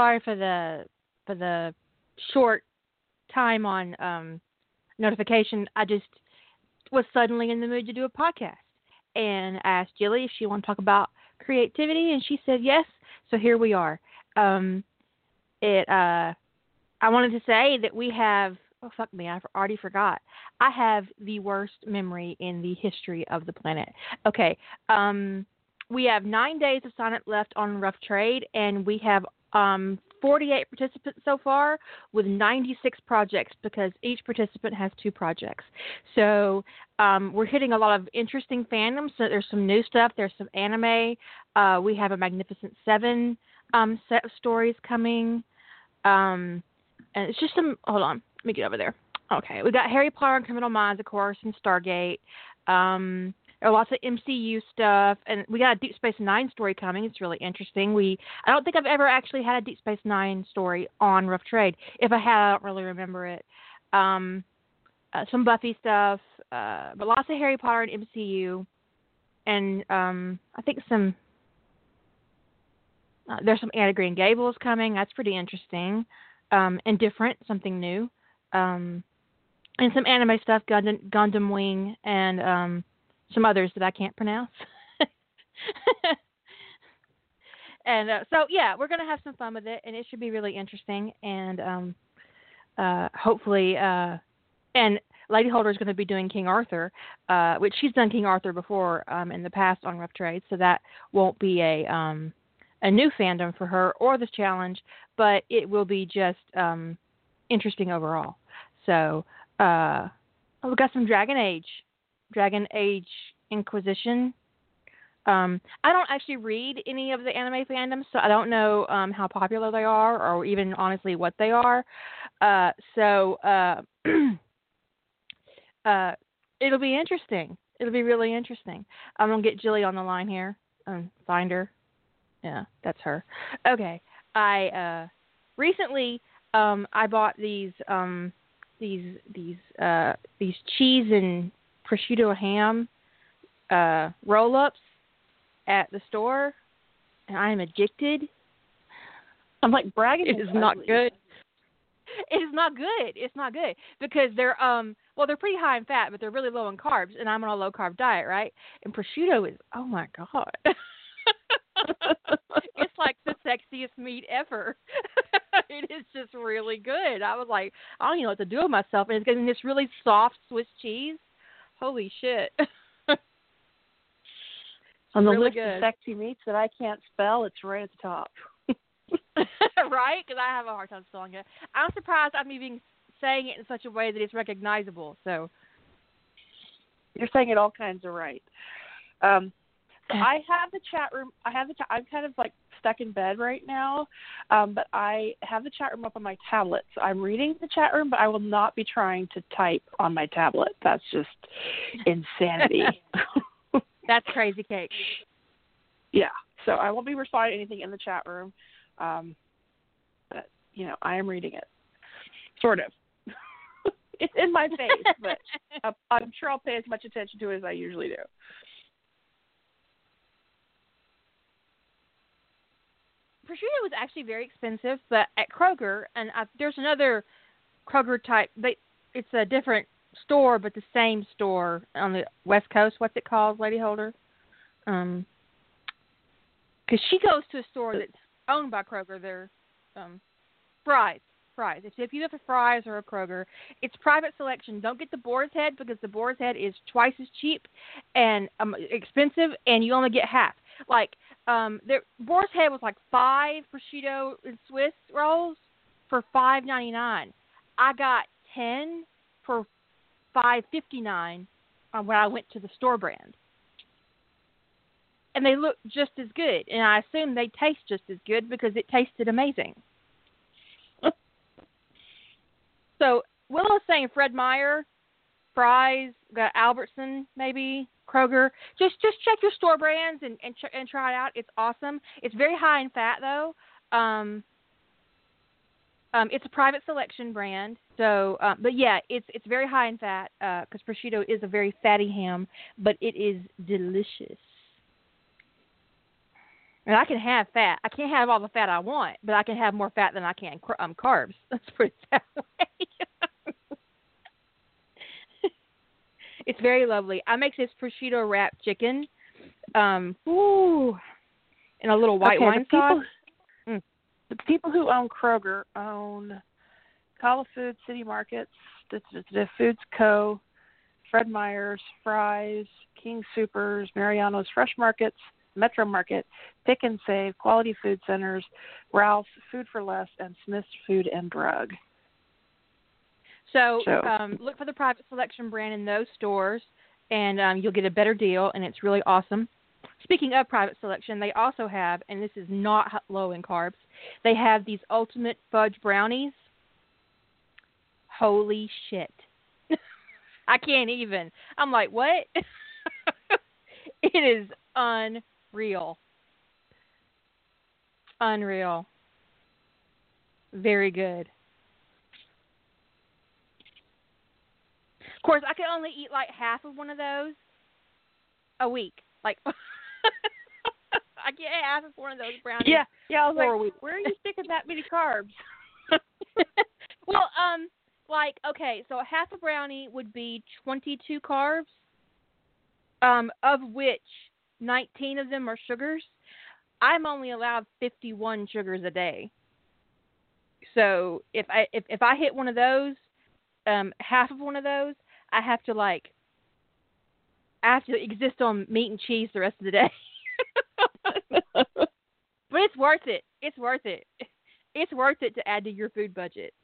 Sorry for the for the short time on um, notification. I just was suddenly in the mood to do a podcast, and asked Jilly if she wanted to talk about creativity, and she said yes. So here we are. Um, it. Uh, I wanted to say that we have. Oh fuck me! I already forgot. I have the worst memory in the history of the planet. Okay. Um, we have nine days of up left on Rough Trade, and we have um, 48 participants so far with 96 projects because each participant has two projects. So um, we're hitting a lot of interesting fandoms. So there's some new stuff. There's some anime. Uh, we have a Magnificent Seven um, set of stories coming. Um, and it's just some. Hold on. Let me get over there. Okay. We got Harry Potter and Criminal Minds, of course, and Stargate. Um, are lots of MCU stuff, and we got a Deep Space Nine story coming. It's really interesting. We I don't think I've ever actually had a Deep Space Nine story on Rough Trade. If I had, I don't really remember it. Um, uh, some Buffy stuff, uh, but lots of Harry Potter and MCU, and um, I think some. Uh, there's some Anne of Green Gables coming. That's pretty interesting, um, and different, something new. Um, and some anime stuff, Gundam, Gundam Wing, and um, some others that I can't pronounce. and uh, so, yeah, we're going to have some fun with it, and it should be really interesting. And um, uh, hopefully, uh, and Lady Holder is going to be doing King Arthur, uh, which she's done King Arthur before um, in the past on Rough Trade, so that won't be a um, a new fandom for her or this challenge, but it will be just um, interesting overall. So, uh, oh, we got some Dragon Age Dragon Age Inquisition. Um, I don't actually read any of the anime fandoms, so I don't know um, how popular they are, or even honestly what they are. Uh, so uh, uh, it'll be interesting. It'll be really interesting. I'm gonna get Jilly on the line here. Um, find her. Yeah, that's her. Okay. I uh, recently um, I bought these um, these these uh, these cheese and prosciutto ham uh, roll ups at the store, and I am addicted. I'm like bragging. It is not good. It is not good. It's not good because they're um well they're pretty high in fat, but they're really low in carbs, and I'm on a low carb diet, right? And prosciutto is oh my god. it's like the sexiest meat ever. it is just really good. I was like, I don't even know what to do with myself, and it's getting this really soft Swiss cheese. Holy shit! On the really list good. of sexy meats that I can't spell, it's right at the top. right? Because I have a hard time spelling it. I'm surprised I'm even saying it in such a way that it's recognizable. So You're saying it all kinds of right. Um, so I have the chat room. I have the. I'm kind of like stuck in bed right now, um, but I have the chat room up on my tablet. So I'm reading the chat room, but I will not be trying to type on my tablet. That's just insanity. that's crazy cake. yeah. So I won't be responding to anything in the chat room, um, but you know I am reading it, sort of. it's in my face, but I'm, I'm sure I'll pay as much attention to it as I usually do. Prosciutto was actually very expensive, but at Kroger, and I, there's another Kroger type. They, it's a different store, but the same store on the West Coast. What's it called, Lady Holder? Um, because she goes to a store that's owned by Kroger. They're um, Fry's. Fry's. If, if you have a Fry's or a Kroger, it's private selection. Don't get the Boar's Head because the Boar's Head is twice as cheap and um, expensive, and you only get half. Like um, there, Boar's Head was like five prosciutto and Swiss rolls for five ninety nine. I got ten for five fifty nine uh, when I went to the store brand. And they look just as good, and I assume they taste just as good because it tasted amazing. so Willow's saying Fred Meyer, Fry's, got Albertson, maybe Kroger. Just just check your store brands and and, ch- and try it out. It's awesome. It's very high in fat though. Um, um, it's a private selection brand, so um, but yeah, it's it's very high in fat because prosciutto is a very fatty ham, but it is delicious. And I can have fat. I can't have all the fat I want, but I can have more fat than I can um, carbs. Let's put it that way. It's very lovely. I make this prosciutto wrapped chicken. Um, ooh, in a little white okay, wine the sauce. people, Mm. The people who own Kroger own Kala Foods, City Markets, the, the, the Foods Co., Fred Meyer's, Fry's, King Soopers, Mariano's Fresh Markets, Metro Market, Pick and Save, Quality Food Centers, Ralph's, Food for Less, and Smith's Food and Drug. So, So- um, look for the private selection brand in those stores, and um, you'll get a better deal, and it's really awesome. Speaking of private selection, they also have, and this is not h- low in carbs, they have these ultimate fudge brownies. Holy shit. I can't even. I'm like, what? it is unreal. Unreal. Very good. Of course, I can only eat like half of one of those a week. Like, I can't half of one of those brownies. Yeah, yeah. I was like, week. where are you sticking that many carbs? well, um, like okay, so half a brownie would be twenty-two carbs, um, of which nineteen of them are sugars. I'm only allowed fifty-one sugars a day. So if I if if I hit one of those, um, half of one of those, I have to like, I have to exist on meat and cheese the rest of the day. but it's worth it. It's worth it. It's worth it to add to your food budget.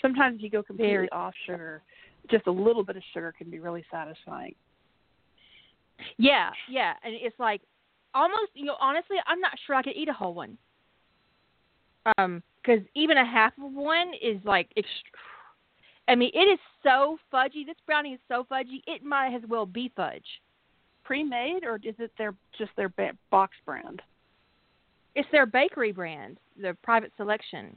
Sometimes you go completely Very. off sugar. Just a little bit of sugar can be really satisfying. Yeah, yeah, and it's like almost you know honestly, I'm not sure I could eat a whole one. Um, because even a half of one is like, ext- I mean, it is so fudgy. This brownie is so fudgy. It might as well be fudge. Pre-made, or is it their just their ba- box brand? It's their bakery brand, their private selection.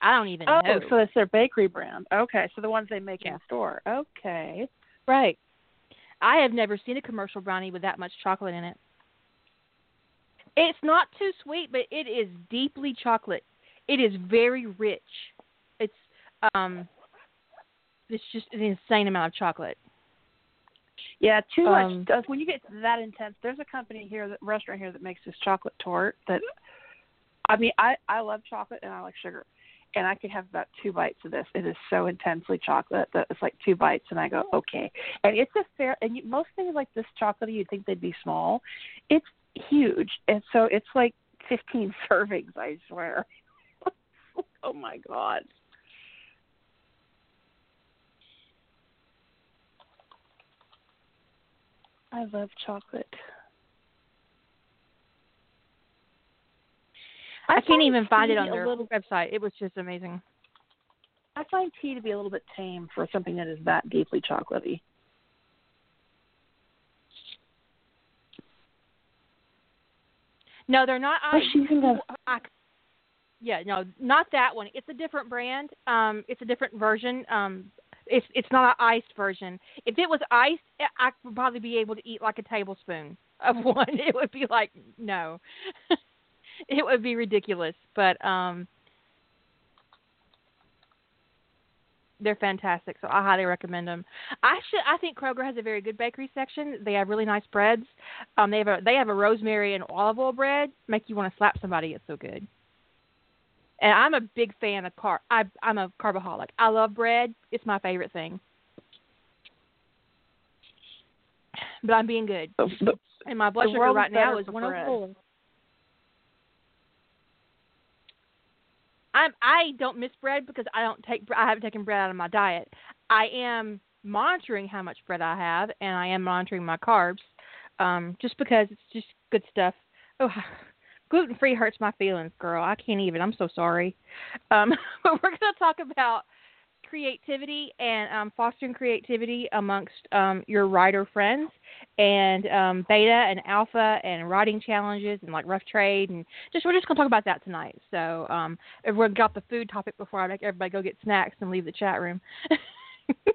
I don't even know. Oh, know. so it's their bakery brand. Okay, so the ones they make in Yeah. the store. Okay. Right. I have never seen a commercial brownie with that much chocolate in it. It's not too sweet, but it is deeply chocolate. It is very rich. It's um it's just an insane amount of chocolate. Yeah, too Um, much. Does when you get that intense? There's a company here, that restaurant here that makes this chocolate tort. That, I mean, I I love chocolate and I like sugar, and I could have about two bites of this. It is so intensely chocolate that it's like two bites, and I go okay. And it's a fair. And you, most things like this chocolate, you'd think they'd be small. It's huge, and so it's like 15 servings. I swear. oh my god. I love chocolate. I, can't even find it on their little- website. It was just amazing. I find tea to be a little bit tame for something that is that deeply chocolatey. No, they're not ice. she even got- I, yeah, no, not that one. It's a different brand. Um, it's a different version. Um, it's it's not an iced version. If it was iced, I would probably be able to eat like a tablespoon of one. It would be like no, it would be ridiculous. But um, they're fantastic, so I highly recommend them. I should. I think Kroger has a very good bakery section. They have really nice breads. Um, they have a they have a rosemary and olive oil bread. Make you want to slap somebody. It's so good. And I'm a big fan of car. I, I'm a carbaholic. I love bread. It's my favorite thing. But I'm being good. The, the, And my blood sugar right now is for 104. I'm I don't miss bread because I don't take I haven't taken bread out of my diet. I am monitoring how much bread I have, and I am monitoring my carbs, um, just because it's just good stuff. Oh, gluten free hurts my feelings, girl. I can't even. I'm so sorry. Um, but we're going to talk about creativity and um, fostering creativity amongst um, your writer friends and um, beta and alpha and writing challenges and like rough trade and just we're just gonna talk about that tonight. So um, everyone got the food topic before I make everybody go get snacks and leave the chat room.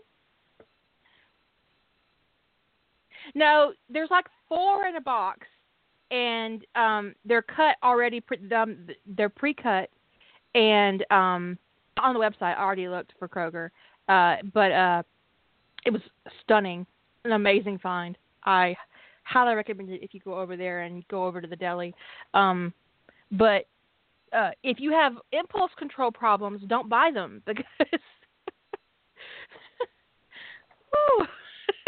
no, there's like four in a box and um, they're cut already. Pre- um, they're pre-cut, and um, on the website I already looked for Kroger, uh, but uh, it was stunning, an amazing find. I highly recommend it if you go over there and go over to the deli. Um, but uh, if you have impulse control problems, don't buy them because.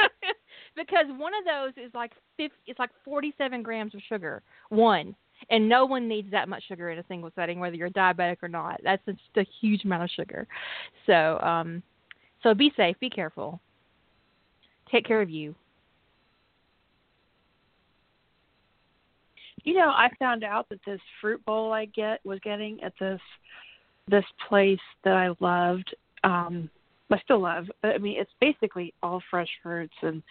because one of those is like 50, it's like 47 grams of sugar, one, and no one needs that much sugar in a single setting, whether you're diabetic or not. That's just a huge amount of sugar. So, um, so be safe, be careful, take care of you. You know, I found out that this fruit bowl I get was getting at this this place that I loved. Um, I still love. But, I mean, it's basically all fresh fruits and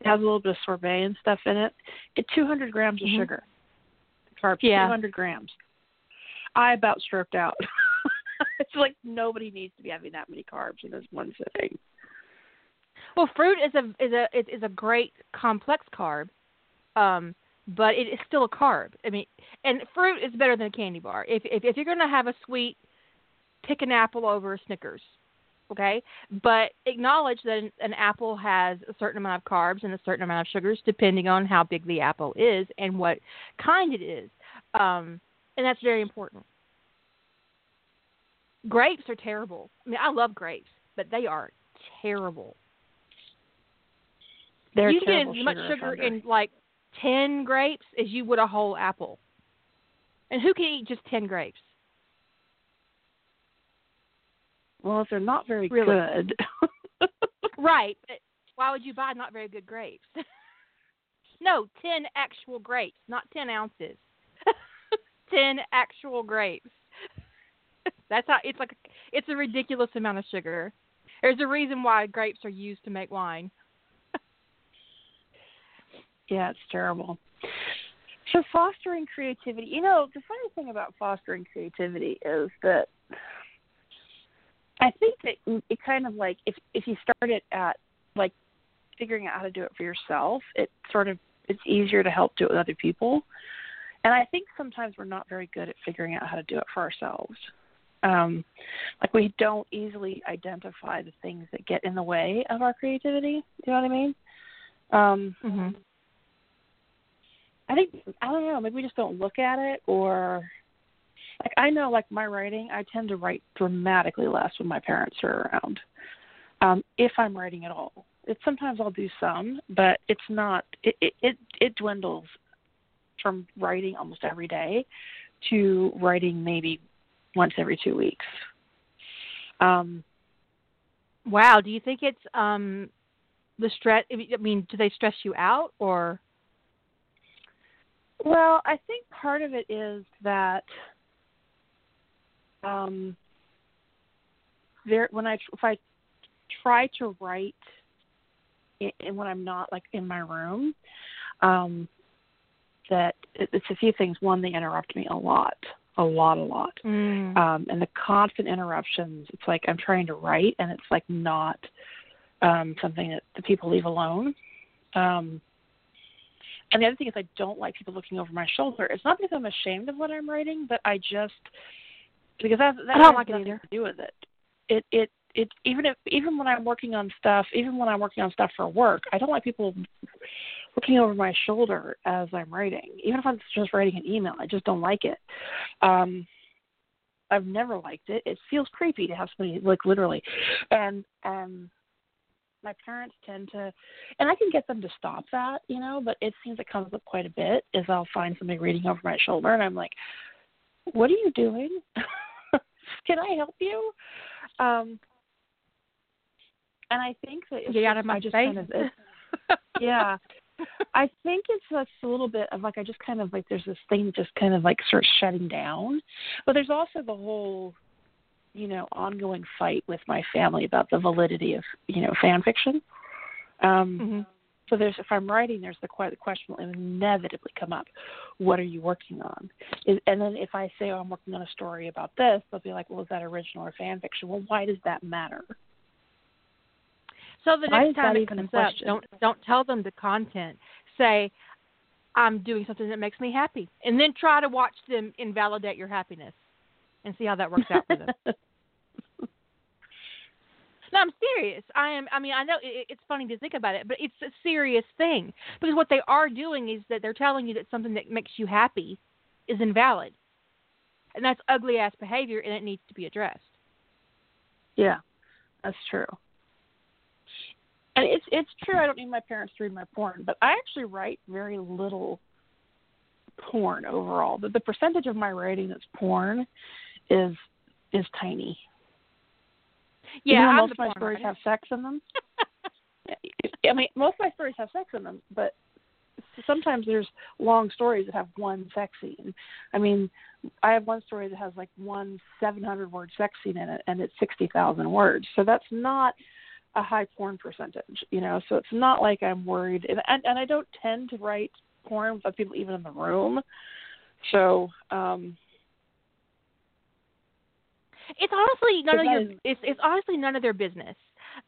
it has a little bit of sorbet and stuff in it. It's 200 grams mm-hmm. of sugar, carbs, yeah. 200 grams. I about stroked out. it's like nobody needs to be having that many carbs in this one sitting. Well, fruit is a is a is a great complex carb, um, but it is still a carb. I mean, and fruit is better than a candy bar. If if, if you're going to have a sweet, pick an apple over a Snickers okay? But acknowledge that an, an, apple has a certain amount of carbs and a certain amount of sugars depending on how big the apple is and what kind it is. Um, and that's very important. Grapes are terrible. I mean, I love grapes, but they are terrible. They're you get as much sugar in like 10 grapes as you would a whole apple. And who can eat just 10 grapes? Well, if they're not very really? good. right, but why would you buy not very good grapes? no, 10 actual grapes, not 10 ounces. 10 actual grapes. That's how it's like it's a ridiculous amount of sugar. There's a reason why grapes are used to make wine. yeah, it's terrible. So fostering creativity, you know, the funny thing about fostering creativity is that I think that it kind of like if if you start it at like figuring out how to do it for yourself, it sort of it's easier to help do it with other people. And I think sometimes we're not very good at figuring out how to do it for ourselves. Um, like we don't easily identify the things that get in the way of our creativity. Do you know what I mean? Um, mm-hmm. I think I don't know. Maybe we just don't look at it, or like I know like my writing, I tend to write dramatically less when my parents are around. Um, if I'm writing at all. It's sometimes I'll do some, but it's not it it it, it dwindles from writing almost every day to writing maybe once every two weeks. Um wow, do you think it's um the stress I mean, do they stress you out or well, I think part of it is that um, there when I if I try to write and when I'm not like in my room, um, that it's a few things. One, they interrupt me a lot, a lot, a lot, mm. um, and the constant interruptions. It's like I'm trying to write, and it's like not um, something that the people leave alone. Um, and the other thing is, I don't like people looking over my shoulder. It's not because I'm ashamed of what I'm writing, but I just because that that I don't has like nothing it either. to do with it. It it it even if even when I'm working on stuff, even when I'm working on stuff for work, I don't like people looking over my shoulder as I'm writing. Even if I'm just writing an email, I just don't like it. Um I've never liked it. It feels creepy to have somebody like literally. And um my parents tend to and I can get them to stop that, you know, but it seems it comes up quite a bit is I'll find somebody reading over my shoulder and I'm like, What are you doing? can I help you? Um, and I think that it's Get out just- of my just face. kind of yeah. I think it's just a little bit of like I just kind of like there's this thing just kind of like starts shutting down, but there's also the whole, you know, ongoing fight with my family about the validity of you know fan fiction. Um, Mhm. So there's if I'm writing, there's the, que- the question will inevitably come up: What are you working on? Is, and then if I say, oh, I'm working on a story about this, they'll be like, Well, is that original or fan fiction? Well, why does that matter? So the Why next time it comes up, don't don't tell them the content. Say, I'm doing something that makes me happy, and then try to watch them invalidate your happiness, and see how that works out for them. No, I'm serious. I am. I mean, I know it, it's funny to think about it, but it's a serious thing because what they are doing is that they're telling you that something that makes you happy is invalid, and that's ugly ass behavior, and it needs to be addressed. Yeah, that's true. And it's it's true. I don't need my parents to read my porn, but I actually write very little porn overall. The the percentage of my writing that's porn is is tiny. Yeah, though I'm most of my stories have sex in them. I mean, most of my stories have sex in them, but sometimes there's long stories that have one sex scene. I mean, I have one story that has like one 700 word sex scene in it, and it's 60,000 words. So that's not a high porn percentage, you know. So it's not like I'm worried, and and, and I don't tend to write porn without people even in the room. So um It's honestly none of your. is- It's it's honestly none of their business.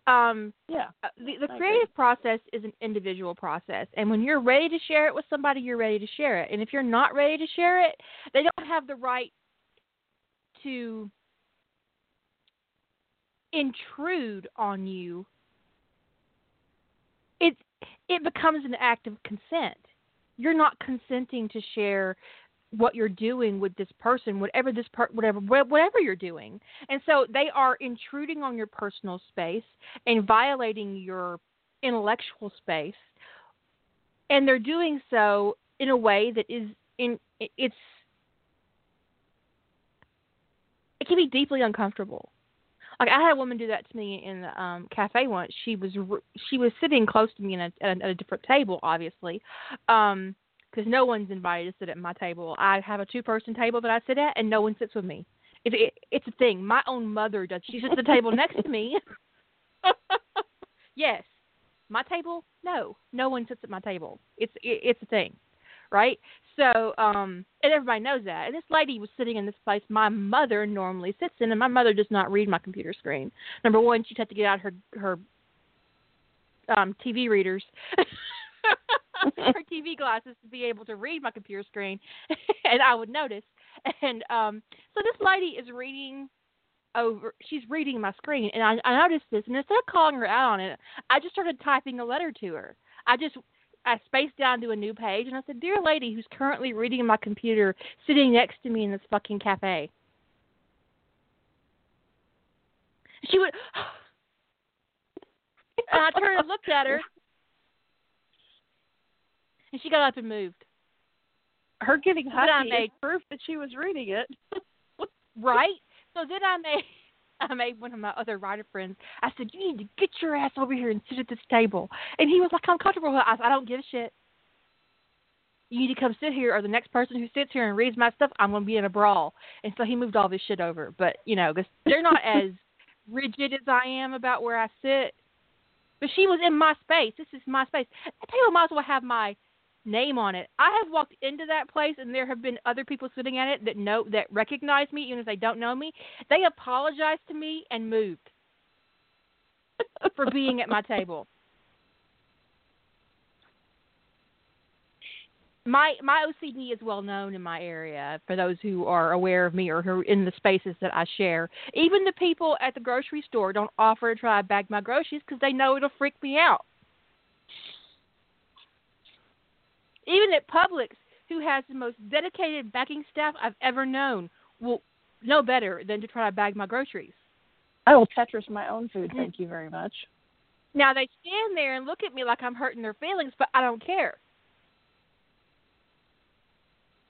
Um, yeah, uh, the, the creative process is an individual process, and when you're ready to share it with somebody, you're ready to share it. And if you're not ready to share it, they don't have the right to intrude on you. It it becomes an act of consent. You're not consenting to share what you're doing with this person, whatever this per- whatever whatever you're doing. And so they are intruding on your personal space and violating your intellectual space. And they're doing so in a way that is in it's it can be deeply uncomfortable. Like I had a woman do that to me in the um cafe once. She was she was sitting close to me in a, at a different table, obviously, um, because no one's invited to sit at my table. I have a two person table that I sit at, and no one sits with me. It, it, it's a thing. My own mother does. She sits at the table next to me. yes, my table. No, no one sits at my table. It's it, it's a thing, right? So, um, and everybody knows that. And this lady was sitting in this place my mother normally sits in, and my mother does not read my computer screen. Number one, she'd have to get out her her um, TV readers, her TV glasses to be able to read my computer screen, and I would notice. And um, so this lady is reading over. She's reading my screen, and I, I noticed this. And instead of calling her out on it, I just started typing a letter to her. I just I spaced down to a new page, and I said, "Dear lady, who's currently reading my computer, sitting next to me in this fucking cafe." She would. And I turned and looked at her, and she got up and moved. her getting huffy is made- proof that she was reading it. Right? So then I made I made one of my other writer friends. I said, "You need to get your ass over here and sit at this table." And he was like, "I'm comfortable." with it." I said, "I don't give a shit. You need to come sit here, or the next person who sits here and reads my stuff, I'm going to be in a brawl." And so he moved all this shit over. But you know, because they're not as rigid as I am about where I sit. But she was in my space. This is my space. That table might as well have my name on it. I have walked into that place and there have been other people sitting at it that know that recognize me even if they don't know me. They apologized to me and moved for being at my table. My my OCD is well known in my area for those who are aware of me or who are in the spaces that I share. Even the people at the grocery store don't offer to try to bag my groceries because they know it'll freak me out. Even at Publix, who has the most dedicated bagging staff I've ever known, will know better than to try to bag my groceries. I will Tetris my own food, mm-hmm. thank you very much. Now they stand there and look at me like I'm hurting their feelings, but I don't care.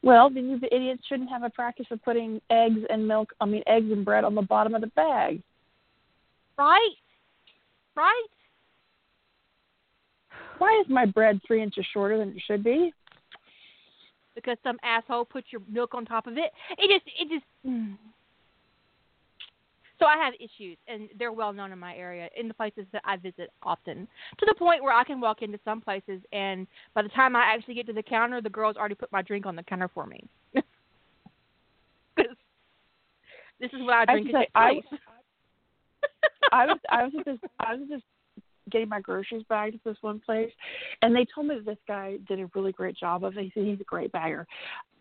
Well, then you the idiots shouldn't have a practice of putting eggs and milk, I mean, eggs and bread on the bottom of the bag. Right? Right? Why is my bread three inches shorter than it should be? Because some asshole put your milk on top of it. It just, it just. Mm. So I have issues, and they're well known in my area, in the places that I visit often, to the point where I can walk into some places, and by the time I actually get to the counter, the girls already put my drink on the counter for me. this is what I drink I, at this I. I was I was at this I was just getting my groceries bagged at this one place, and they told me that this guy did a really great job of it. He said he's a great bagger.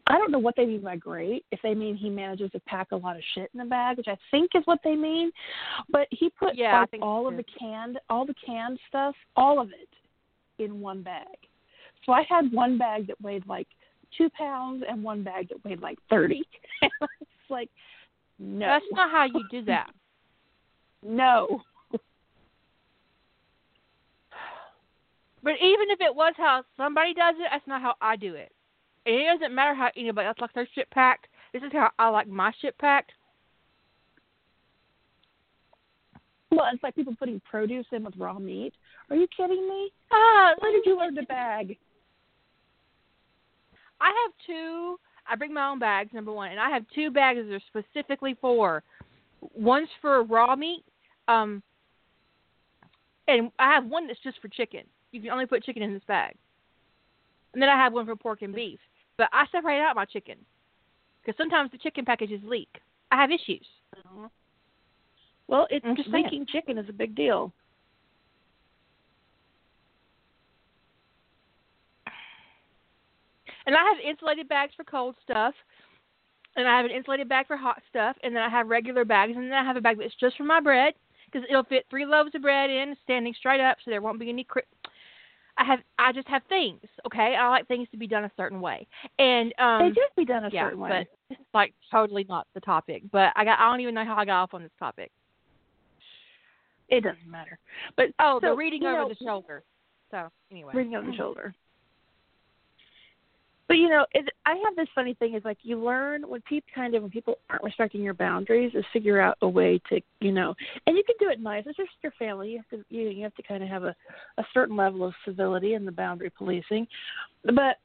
I don't know what they mean by great. If they mean he manages to pack a lot of shit in a bag, which I think is what they mean, but he put Yeah, like all of the canned all the canned stuff, all of it, in one bag. So I had one bag that weighed like two pounds and one bag that weighed like thirty. it's like no, That's not how you do that. no. But even if it was how somebody does it, that's not how I do it. And it doesn't matter how anybody else likes their shit packed. This is how I like my shit packed. Well, it's like people putting produce in with raw meat. Are you kidding me? Ah, Where did you learn to bag? I have two. I bring my own bags, number one, and I have two bags that are specifically for. One's for raw meat, um, and I have one that's just for chicken. You can only put chicken in this bag. And then I have one for pork and beef. But I separate out my chicken because sometimes the chicken packages leak. I have issues. Uh-huh. Well, it's I'm just leaking chicken is a big deal. And I have insulated bags for cold stuff, and I have an insulated bag for hot stuff, and then I have regular bags, and then I have a bag that's just for my bread because it'll fit three loaves of bread in, standing straight up, so there won't be any. Cri- I have, I just have things. Okay, I like things to be done a certain way, and um, they just be done a yeah, certain way. but it's like totally not the topic. But I got, I don't even know how I got off on this topic. It doesn't matter. But Oh, so, the reading over know, the shoulder. So anyway, reading over the shoulder. But you know, it, I have this funny thing is like you learn when people kind of when people aren't respecting your boundaries is figure out a way to you know, and you can do it nice. It's just your family. You have to you you have to kind of have a a certain level of civility in the boundary policing. But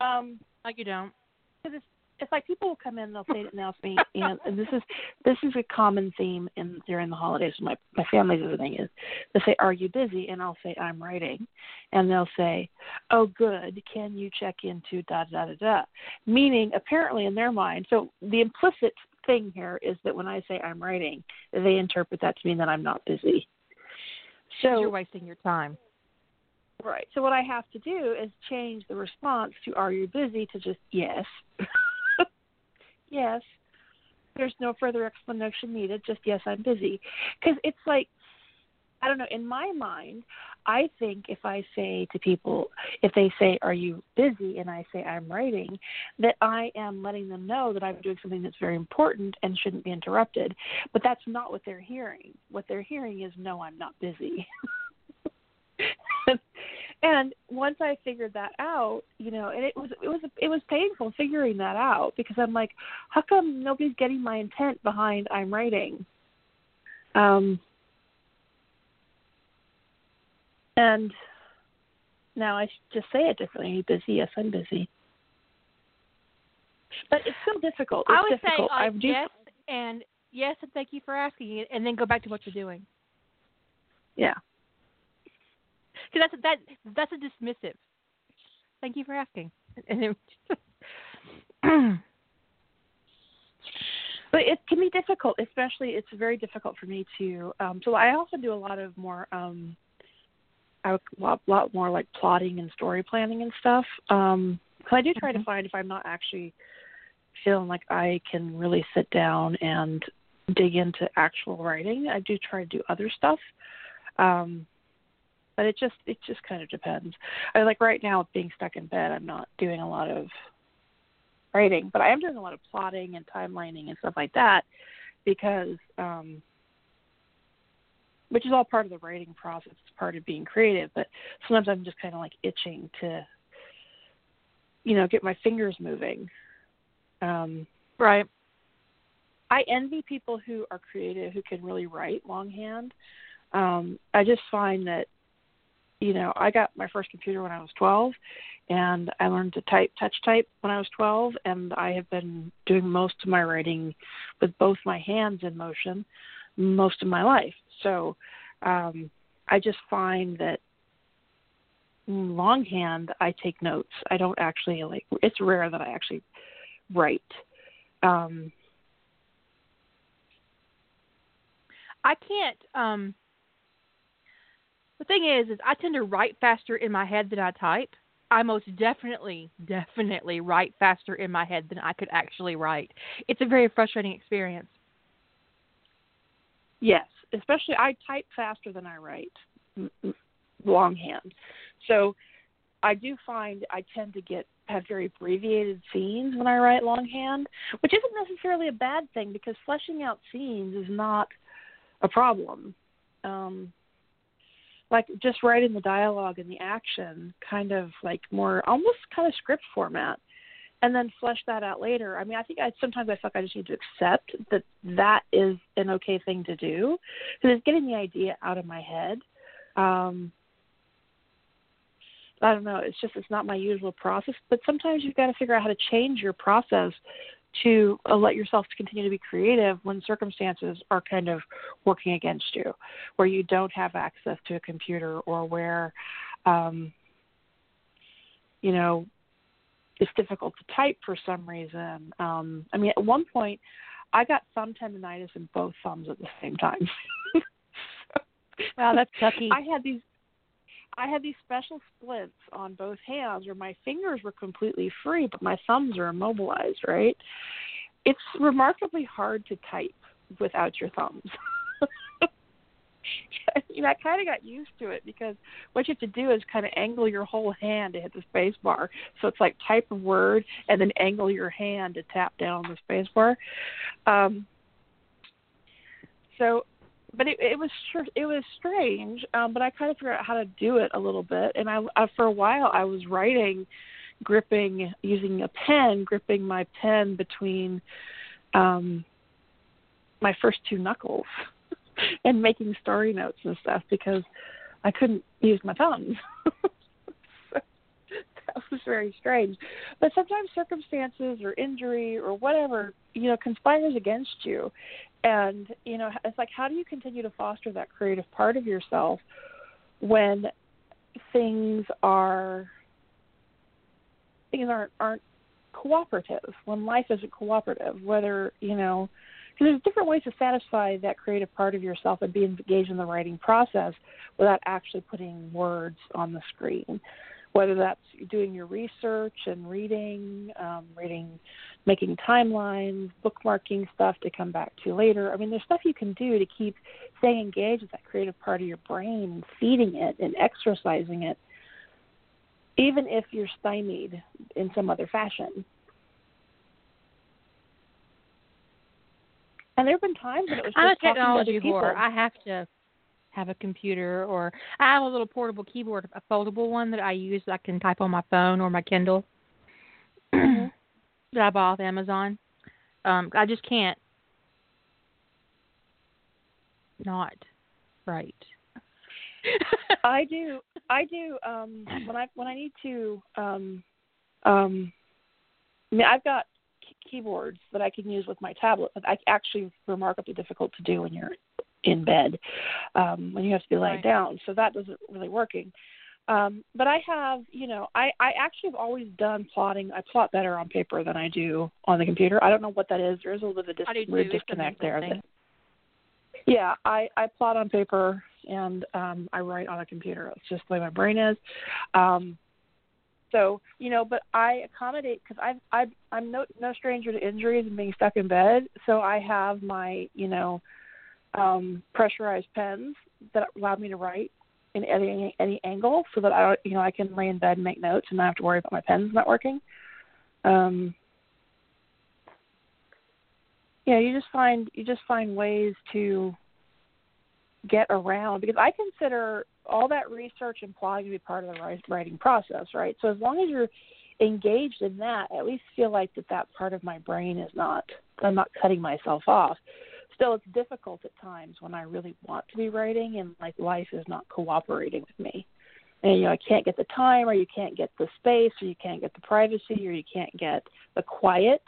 um like you don't. because it's it's like people will come in and they'll say it now to me and this is this is a common theme in during the holidays my my family's thing is they say are you busy and i'll say i'm writing and they'll say oh good can you check into da da da da meaning apparently in their mind so the implicit thing here is that when i say i'm writing they interpret that to mean that i'm not busy. so you're wasting your time. Right. So what I have to do is change the response to "Are you busy?" to just "Yes." yes. There's no further explanation needed. Just yes, I'm busy. Because it's like, I don't know. In my mind, I think if I say to people, if they say, "Are you busy?" and I say, "I'm writing," that I am letting them know that I'm doing something that's very important and shouldn't be interrupted. But that's not what they're hearing. What they're hearing is, "No, I'm not busy." and once I figured that out, you know, and it was it was it was painful figuring that out because I'm like, how come nobody's getting my intent behind I'm writing? Um, and now I should just say it differently. Are you busy? Yes, I'm busy. But it's so difficult. It's I would difficult. say uh, yes and yes and thank you for asking, it, and then go back to what you're doing. Yeah. Because that's that that's a dismissive. Thank you for asking. But it can be difficult especially it's very difficult for me to um so i also do a lot of more um a lot, lot more like plotting and story planning and stuff um so i do try to Mhm. find if i'm not actually feeling like i can really sit down and dig into actual writing i do try to do other stuff um but it just it just kind of depends I like right now being stuck in bed i'm not doing a lot of writing, but I am doing a lot of plotting and timelining and stuff like that because um which is all part of the writing process, it's part of being creative, but sometimes I'm just kind of like itching to you know, get my fingers moving. Um, Right. I envy people who are creative who can really write longhand. Um, I just find that, you know, I got my first computer when I was 12, and I learned to type touch type when I was 12, and I have been doing most of my writing with both my hands in motion most of my life. So um, I just find that longhand I take notes. I don't actually like. It's rare that I actually write. Um, I can't. Um, the thing is, is I tend to write faster in my head than I type. I most definitely, definitely write faster in my head than I could actually write. It's a very frustrating experience. Yes, especially I type faster than I write longhand. So I do find I tend to get have very abbreviated scenes when I write longhand, which isn't necessarily a bad thing because fleshing out scenes is not a problem. Um, like just writing the dialogue and the action, kind of like more almost kind of script format, and then flesh that out later. I mean, I think I sometimes I feel like I just need to accept that that is an okay thing to do because it's getting the idea out of my head. Um, I don't know. It's just it's not my usual process. But sometimes you've got to figure out how to change your process to uh, let yourself continue to be creative when circumstances are kind of working against you, where you don't have access to a computer or where, um, you know, it's difficult to type for some reason. Um, I mean, at one point, I got thumb tendonitis in both thumbs at the same time. wow, that's lucky. I had these I had these special splints on both hands where my fingers were completely free, but my thumbs are immobilized, right? It's remarkably hard to type without your thumbs. you know, I kind of got used to it because what you have to do is kind of angle your whole hand to hit the space bar. So it's like type a word and then angle your hand to tap down on the space bar. Um, so but it, it was it was strange. Um, but I kind of figured out how to do it a little bit, and I, I for a while I was writing, gripping using a pen, gripping my pen between um, my first two knuckles, and making story notes and stuff because I couldn't use my thumbs. that was very strange. But sometimes circumstances or injury or whatever, you know, conspires against you. And, you know, it's like how do you continue to foster that creative part of yourself when things are things aren't aren't cooperative, when life isn't cooperative, whether, you know, because there's different ways to satisfy that creative part of yourself and be engaged in the writing process without actually putting words on the screen whether that's doing your research and reading, um, reading, making timelines, bookmarking stuff to come back to later. I mean, there's stuff you can do to keep staying engaged with that creative part of your brain and feeding it and exercising it, even if you're stymied in some other fashion. And there have been times when it was just I'm a talking to other technology whore. I have to have a computer or I have a little portable keyboard, a foldable one that I use that I can type on my phone or my Kindle that I bought off Amazon. Um, I just can't not right. I do. I do. Um, when I when I need to. Um, um, I mean, I've got key- keyboards that I can use with my tablet, but I actually remarkably difficult to do when you're in bed, um, when you have to be lying Right. down. So that doesn't really working. Um, but I have, you know, I, I actually have always done plotting. I plot better on paper than I do on the computer. I don't know what that is. There is a little bit of dis- weird a disconnect there. Yeah, I I plot on paper and um I write on a computer. It's just the way my brain is. Um so, you know, but I accommodate cuz I I I'm no no stranger to injuries and being stuck in bed, so I have my, you know, um pressurized pens that allow me to write in any any angle so that I you know, I can lay in bed and make notes and not have to worry about my pens not working. Um yeah, you just find you just find ways to get around because I consider all that research and plotting to be part of the writing process, right? So as long as you're engaged in that, I at least feel like that that part of my brain is not. I'm not cutting myself off. Still, it's difficult at times when I really want to be writing and like life is not cooperating with me. And you know, I can't get the time, or you can't get the space, or you can't get the privacy, or you can't get the quiet.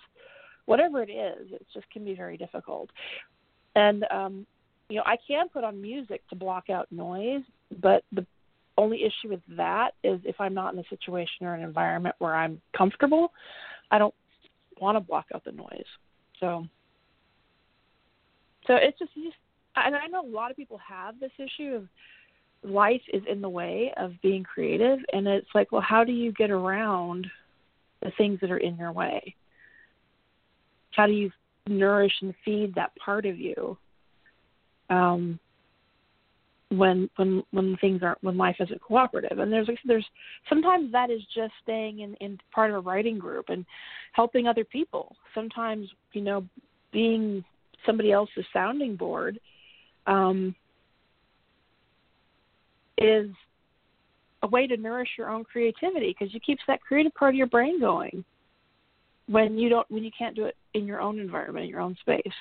Whatever it is, it just can be very difficult. And um, you know, I can put on music to block out noise, but the only issue with that is if I'm not in a situation or an environment where I'm comfortable, I don't want to block out the noise. So, so it's just, just and I know a lot of people have this issue of life is in the way of being creative, and it's like, well, how do you get around the things that are in your way? How do you nourish and feed that part of you? Um, when when when things aren't when life isn't cooperative and there's there's sometimes that is just staying in in part of a writing group and helping other people sometimes you know being somebody else's sounding board um is a way to nourish your own creativity because you keeps that creative part of your brain going when you don't when you can't do it in your own environment in your own space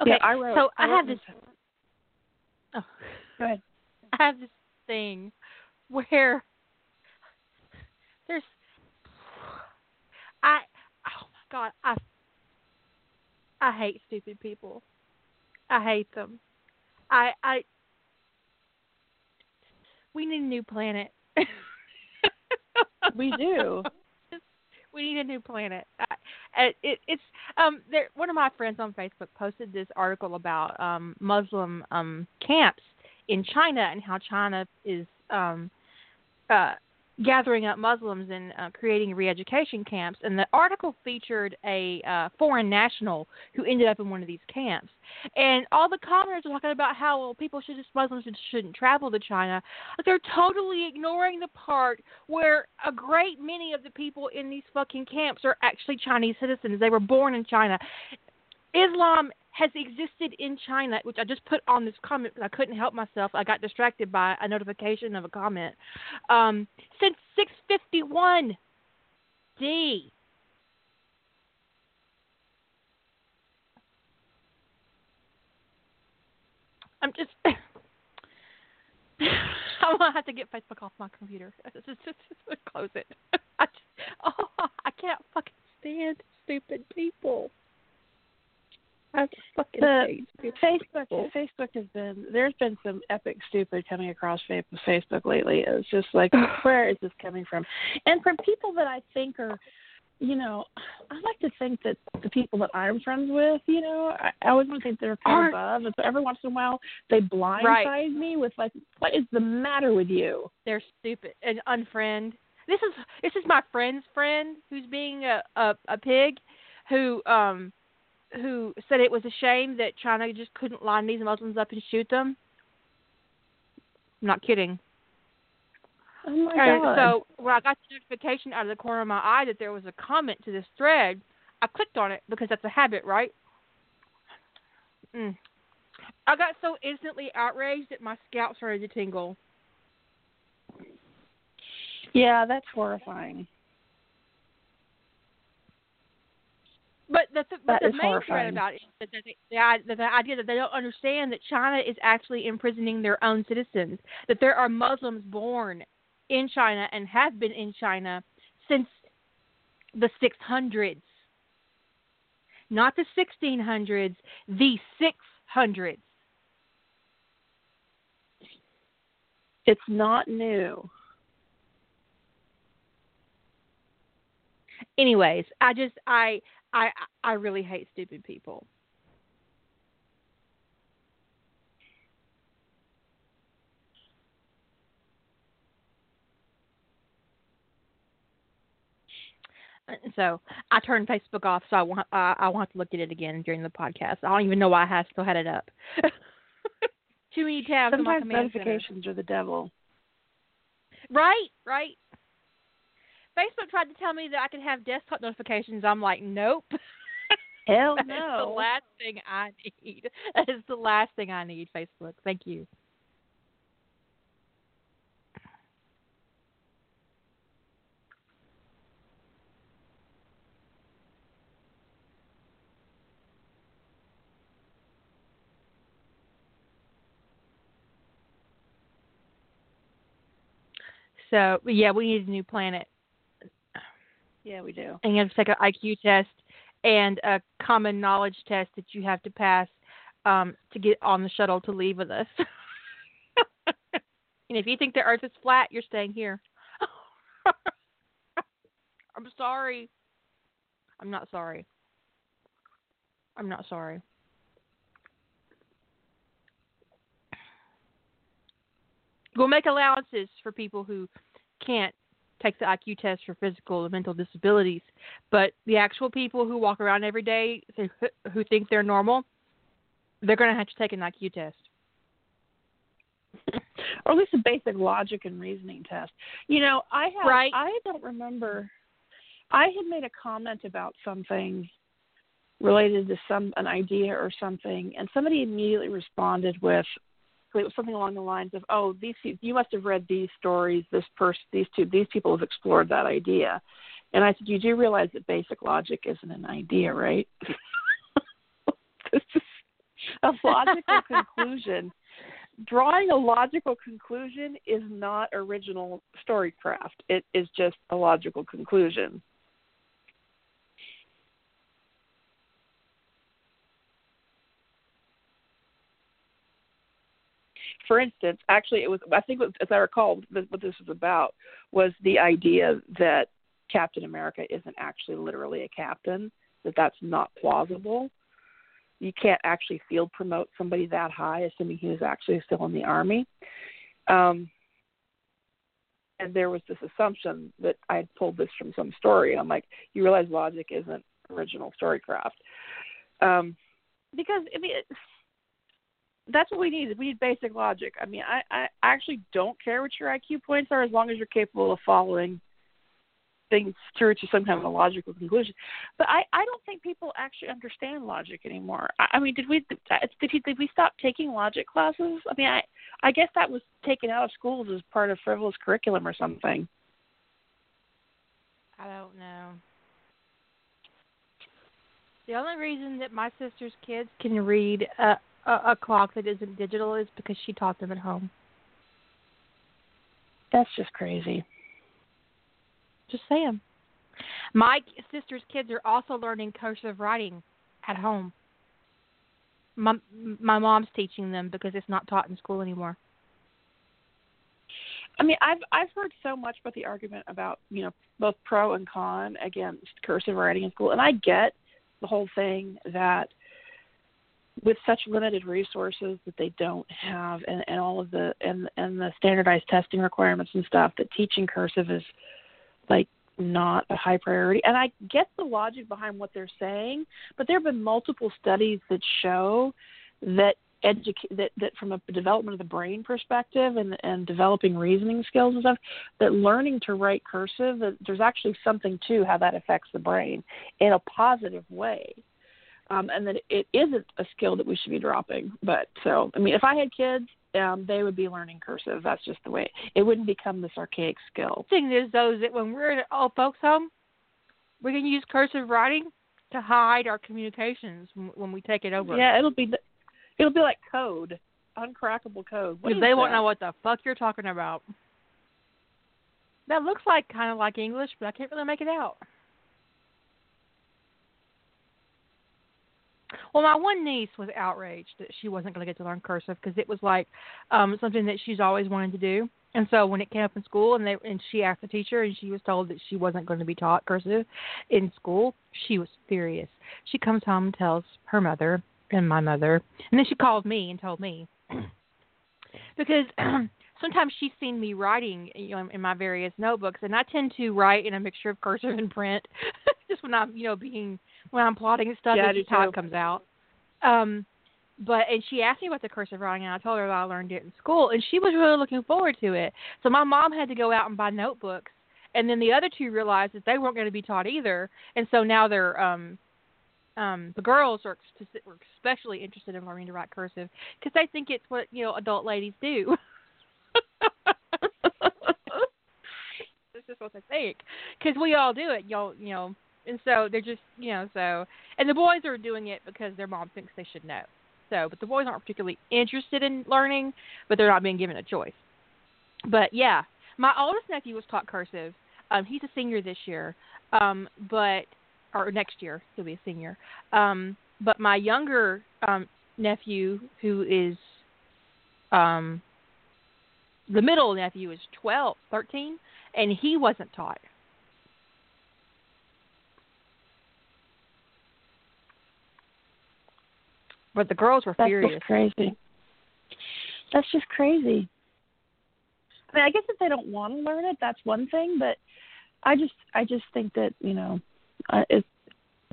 Okay, yeah, I wrote, so I, I, have this. Oh, go ahead. I have this thing where there's I oh my god I I hate stupid people. I hate them. I I we need a new planet. we do. we need a new planet. I, it, it's um there. One of my friends on Facebook posted this article about um Muslim um camps in China and how China is um uh gathering up Muslims and uh, creating re-education camps. And the article featured a uh, foreign national who ended up in one of these camps. And all the commenters are talking about how well, people should just Muslims shouldn't travel to China. They're totally ignoring the part where a great many of the people in these fucking camps are actually Chinese citizens. They were born in China. Islam has existed in China, which I just put on this comment because I couldn't help myself. I got distracted by a notification of a comment. Um, since 651 D. I'm just. I'm gonna have to get Facebook off my computer. Just, just, just close it. I just, oh, I can't fucking stand stupid people. Fucking the Facebook Facebook has been there's been some epic stupid coming across Facebook lately. It's just like where is this coming from? And from people that I think are you know, I like to think that the people that I'm friends with, you know, I, I always want to think they're kind above, and so every once in a while they blindside right. me with like, "What is the matter with you?" They're stupid and unfriend. This is this is my friend's friend who's being a a, a pig, who um who said it was a shame that China just couldn't line these Muslims up and shoot them. I'm not kidding. Oh my and god! So when I got the notification out of the corner of my eye that there was a comment to this thread, I clicked on it because that's a habit, right? Mm. I got so instantly outraged that my scalp started to tingle. Yeah, that's horrifying. But the, th- but the main horrifying. threat about it is that they, the, the idea that they don't understand that China is actually imprisoning their own citizens, that there are Muslims born in China and have been in China since the 600s. Not the 1600s, the 600s. It's not new. Anyways, I just I I I really hate stupid people. So I turned Facebook off, so I want uh, I want to look at it again during the podcast. I don't even know why I have, still had it up. Too many tabs. Sometimes notifications are the devil. Right, right. Facebook tried to tell me that I could have desktop notifications. I'm like, nope. Hell that no. The last thing I need. That is the last thing I need, Facebook. Thank you. So yeah, we need a new planet. Yeah, we do. and you have to take an IQ test and a common knowledge test that you have to pass um, to get on the shuttle to leave with us. and if you think the Earth is flat, you're staying here. I'm sorry. I'm not sorry. I'm not sorry. We'll make allowances for people who can't take the IQ test for physical and mental disabilities, but the actual people who walk around every day who, think they're normal, they're going to have to take an IQ test. or at least a basic logic and reasoning test. You know, I have Right. I don't remember I had made a comment about something related to some an idea or something and somebody immediately responded with it was something along the lines of, "Oh, these you must have read these stories. This person, these two, these people have explored that idea." And I said, "You do realize that basic logic isn't an idea, right?" this is a logical conclusion drawing a logical conclusion is not original storycraft. It is just a logical conclusion. For instance, actually, it was I think as I recall, what this was about was the idea that Captain America isn't actually literally a captain. That that's not plausible you can't actually field promote somebody that high, assuming he was actually still in the army. Um, and there was this assumption that I had pulled this from some story. I'm like, you realize logic isn't original storycraft, um, because I mean, that's what we need. We need basic logic. I mean, I, I actually don't care what your IQ points are as long as you're capable of following things through to some kind of a logical conclusion. But I, I don't think people actually understand logic anymore. I, I mean, did we did, he, did we stop taking logic classes? I mean, I I guess that was taken out of schools as part of frivolous curriculum or something. I don't know. The only reason that my sister's kids can read a, a, a clock that isn't digital is because she taught them at home. That's just crazy. Just saying. My sister's kids are also learning cursive writing at home. My my mom's teaching them because it's not taught in school anymore. I mean, I've I've heard so much about the argument about you know both pro and con against cursive writing in school, and I get the whole thing that with such limited resources that they don't have, and, and all of the and and the standardized testing requirements and stuff, that teaching cursive is like not a high priority. And I get the logic behind what they're saying, but there have been multiple studies that show that educate that that from a development of the brain perspective and and developing reasoning skills and stuff that learning to write cursive that there's actually something to how that affects the brain in a positive way um and that it isn't a skill that we should be dropping but so i mean if i had kids um they would be learning cursive that's just the way it wouldn't become this archaic skill The thing is though is that when we're at old folks home, we can use cursive writing to hide our communications when, we take it over. yeah it'll be the, it'll be like code uncrackable code Because they won't know what the fuck you're talking about. That looks like kind of like English, but I can't really make it out. Well, my one niece was outraged that she wasn't going to get to learn cursive because it was like um something that she's always wanted to do. And so when it came up in school and they and she asked the teacher and she was told that she wasn't going to be taught cursive in school, she was furious. She comes home and tells her mother and my mother, and then she called me and told me because sometimes she's seen me writing you know in my various notebooks and I tend to write in a mixture of cursive and print just when I'm you know being when I'm plotting stuff Yeah, I that's do just how it comes out um but and she asked me about the cursive writing and I told her that I learned it in school and she was really looking forward to it so my mom had to go out and buy notebooks and then the other two realized that they weren't going to be taught either and so now they're um um the girls are were especially interested in learning to write cursive because they think it's what you know adult ladies do. this is what they think because we all do it, y'all. You know, and so they're just you know so and the boys are doing it because their mom thinks they should know. So, but the boys aren't particularly interested in learning, but they're not being given a choice. But yeah, My oldest nephew was taught cursive. Um, he's a senior this year, um, but or next year he'll be a senior. Um, but my younger um, nephew, who is um, the middle nephew, is twelve, thirteen, and he wasn't taught. But the girls were That's furious. just crazy. That's just crazy. I mean, I guess if they don't want to learn it, that's one thing. But I just, I just think that you know, uh, it's.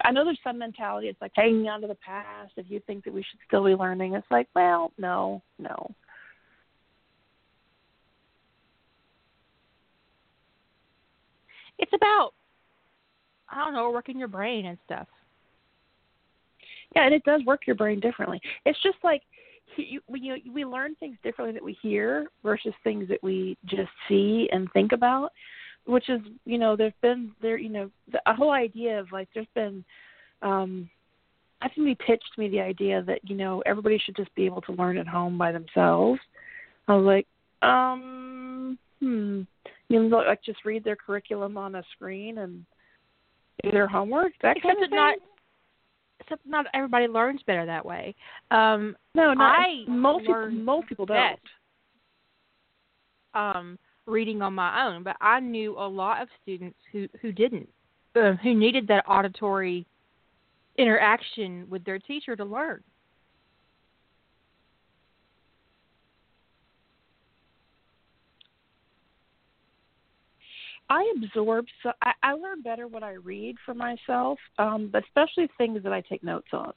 I know there's some mentality. It's like hanging on to the past. If you think that we should still be learning, it's like, well, no, no. It's about I don't know, working your brain and stuff. Yeah, and it does work your brain differently. It's just like you, we you, we learn things differently that we hear versus things that we just see and think about. Which is, you know, there's been there, you know, the a whole idea of like there's been, um, I think he pitched me the idea that you know everybody should just be able to learn at home by themselves. I was like, um, hmm, you know, like just read their curriculum on a screen and do their homework. That Except kind of that not thing? Except not everybody learns better that way. Um No, no. I most people, most people don't. um reading on my own, but I knew a lot of students who who didn't, uh, who needed that auditory interaction with their teacher to learn. I absorb so I, I learn better when I read for myself, um, especially things that I take notes on.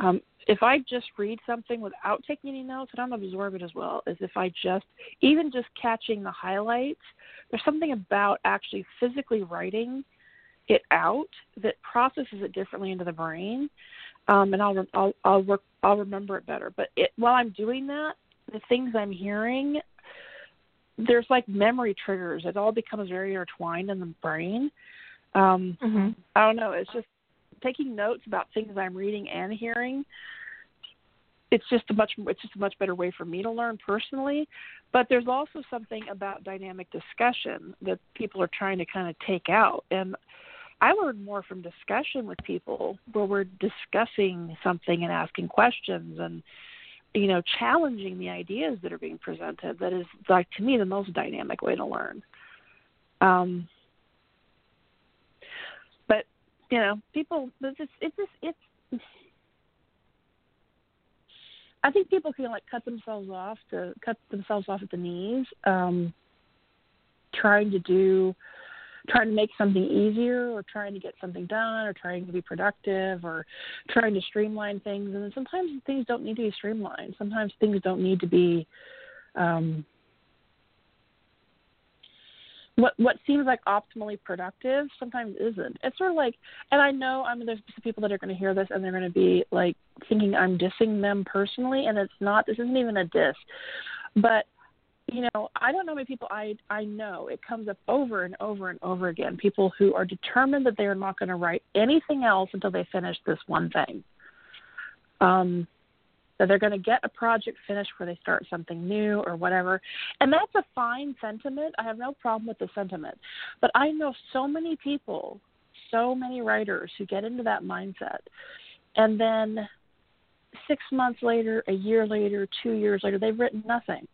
Um, if I just read something without taking any notes, I don't absorb it as well as if I just even just catching the highlights. There's something about actually physically writing it out that processes it differently into the brain, um, and I'll I'll I'll work I'll remember it better. But it, while I'm doing that, the things I'm hearing there's like memory triggers. It all becomes very intertwined in the brain. Um, Mm-hmm. I don't know. It's just taking notes about things I'm reading and hearing. It's just a much it's just a much better way for me to learn personally. But there's also something about dynamic discussion that people are trying to kind of take out. And I learn more from discussion with people where we're discussing something and asking questions and you know, challenging the ideas that are being presented. That is, like to me, the most dynamic way to learn. Um, but you know, people, it's just, it's just, it's. I think people can like cut themselves off to cut themselves off at the knees, um, trying to do, trying to make something easier, or trying to get something done, or trying to be productive, or trying to streamline things. And sometimes things don't need to be streamlined. Sometimes things don't need to be. Um, what what seems like optimally productive sometimes isn't. It's sort of like, and I know I mean there's some people that are going to hear this and they're going to be like thinking I'm dissing them personally, and it's not. This isn't even a diss, but you know I don't know many people I I know it comes up over and over and over again. People who are determined that they are not going to write anything else until they finish this one thing. Um, that they're going to get a project finished before they start something new or whatever. And that's a fine sentiment. I have no problem with the sentiment. But I know so many people, so many writers who get into that mindset. And then six months later, a year later, two years later, they've written nothing.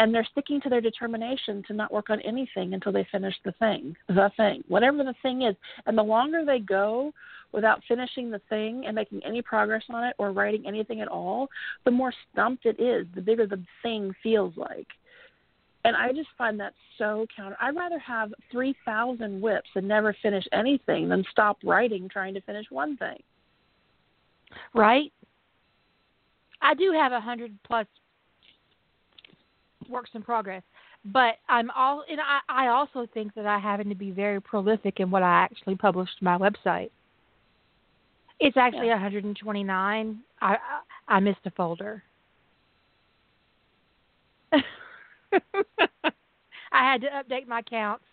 And they're sticking to their determination to not work on anything until they finish the thing, the thing, whatever the thing is. And the longer they go without finishing the thing and making any progress on it or writing anything at all, the more stumped it is, the bigger the thing feels like. And I just find that so counter. I'd rather have 3,000 WIPs and never finish anything than stop writing trying to finish one thing. Right? I do have a hundred plus works in progress, but I'm all and I, I also think that I happen to be very prolific in what I actually published my website. It's actually Yeah. 129. I, I I missed a folder. I had to update my counts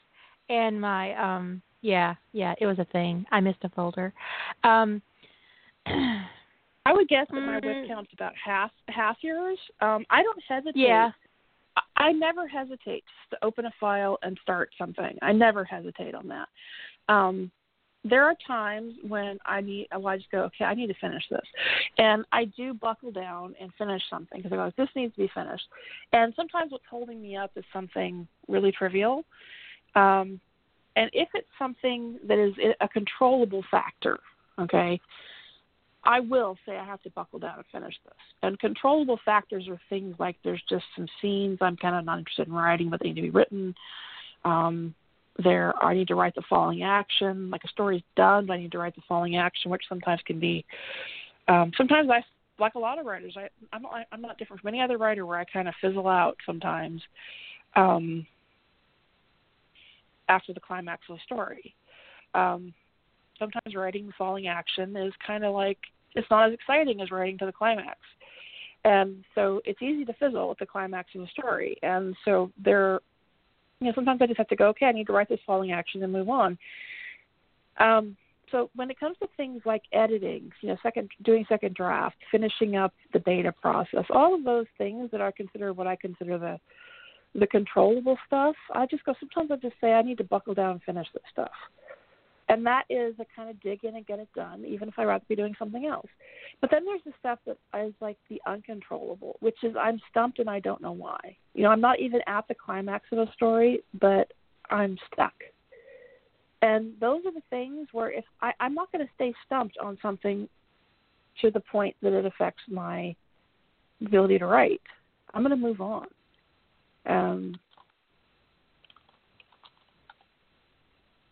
and my um yeah yeah it was a thing. I missed a folder. Um, I would guess that my WIP Mm. count's about half half yours. Um, I don't hesitate. yeah. I- never hesitate to open a file and start something. I never hesitate on that. Um, there are times when I need, well, I just go, okay, I need to finish this, and I do buckle down and finish something because I go, this needs to be finished. And sometimes what's holding me up is something really trivial, um, and if it's something that is a controllable factor, okay, I will say I have to buckle down and finish this. And controllable factors are things like there's just some scenes I'm kind of not interested in writing, but they need to be written. Um, there, I need to write the following action. Like a story's done, but I need to write the following action, which sometimes can be. Um, sometimes I, like a lot of writers, I, I'm not, I'm not different from any other writer where I kind of fizzle out sometimes. Um, after the climax of a story. Um, sometimes writing the falling action is kind of like it's not as exciting as writing to the climax. And so it's easy to fizzle with the climax of the story. And so there, you know, sometimes I just have to go, okay, I need to write this falling action and move on. Um, so when it comes to things like editing, you know, second doing second draft, finishing up the beta process, all of those things that are considered what I consider the the controllable stuff, I just go. Sometimes I just say I need to buckle down and finish this stuff, and that is a kind of dig in and get it done, even if I'd rather be doing something else. But then there's the stuff that is like the uncontrollable, which is I'm stumped and I don't know why. You know, I'm not even at the climax of a story, but I'm stuck. And those are the things where if I, I'm not going to stay stumped on something to the point that it affects my ability to write. I'm going to move on. Um,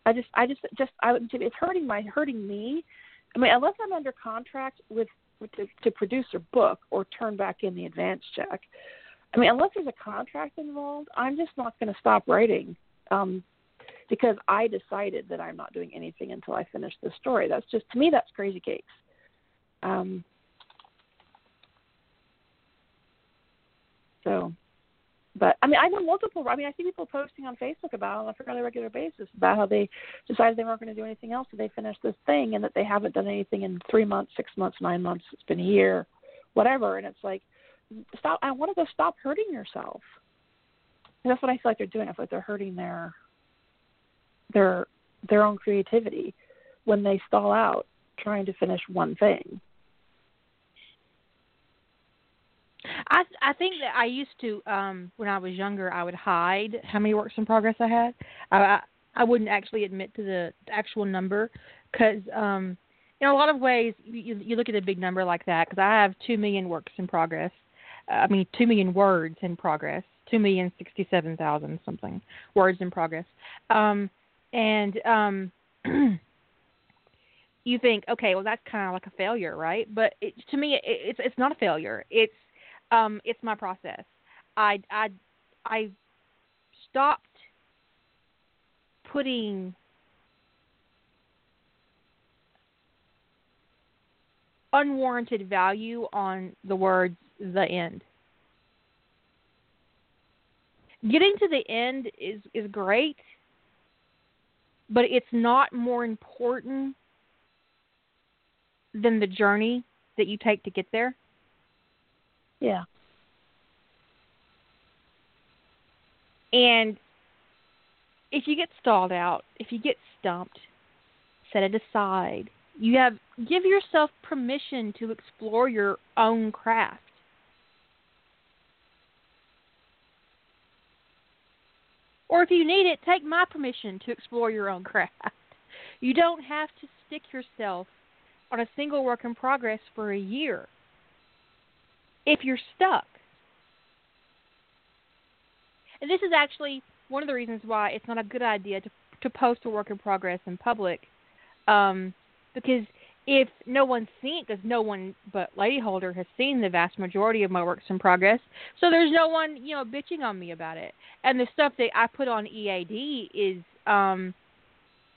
I just, I just, just, I, it's hurting my, hurting me. I mean, unless I'm under contract with, with to, to produce a book or turn back in the advance check. I mean, unless there's a contract involved, I'm just not going to stop writing um, because I decided that I'm not doing anything until I finish the story. That's just to me, that's crazy cakes. Um, so but I mean, I know multiple. I mean, I see people posting on Facebook about oh, on a fairly regular basis about how they decided they weren't going to do anything else, so they finished this thing, and that they haven't done anything in three months, six months, nine months. It's been a year, whatever. And it's like, stop. I want to go. Stop hurting yourself. And that's what I feel like they're doing. I feel like they're hurting their their their own creativity when they stall out trying to finish one thing. I I think that I used to um when I was younger I would hide how many works in progress I had. I I, I wouldn't actually admit to the actual number because um in a lot of ways you you look at a big number like that because I have two million works in progress. Uh, I mean two million words in progress. Two million sixty seven thousand something words in progress. Um and um you think, okay, well that's kind of like a failure, right? But it, to me, it, it's it's not a failure. It's um, it's my process. I I I stopped putting unwarranted value on the words the end. Getting to the end is is great, but it's not more important than the journey that you take to get there. Yeah. And if you get stalled out, if you get stumped, set it aside. You have give yourself permission to explore your own craft. Or if you need it, take my permission to explore your own craft. You don't have to stick yourself on a single work in progress for a year if you're stuck. And this is actually one of the reasons why it's not a good idea to to post a work in progress in public, um, because if no one's seen, it, because no one but Lady Holder has seen the vast majority of my works in progress, so there's no one you know bitching on me about it. And the stuff that I put on EAD is um,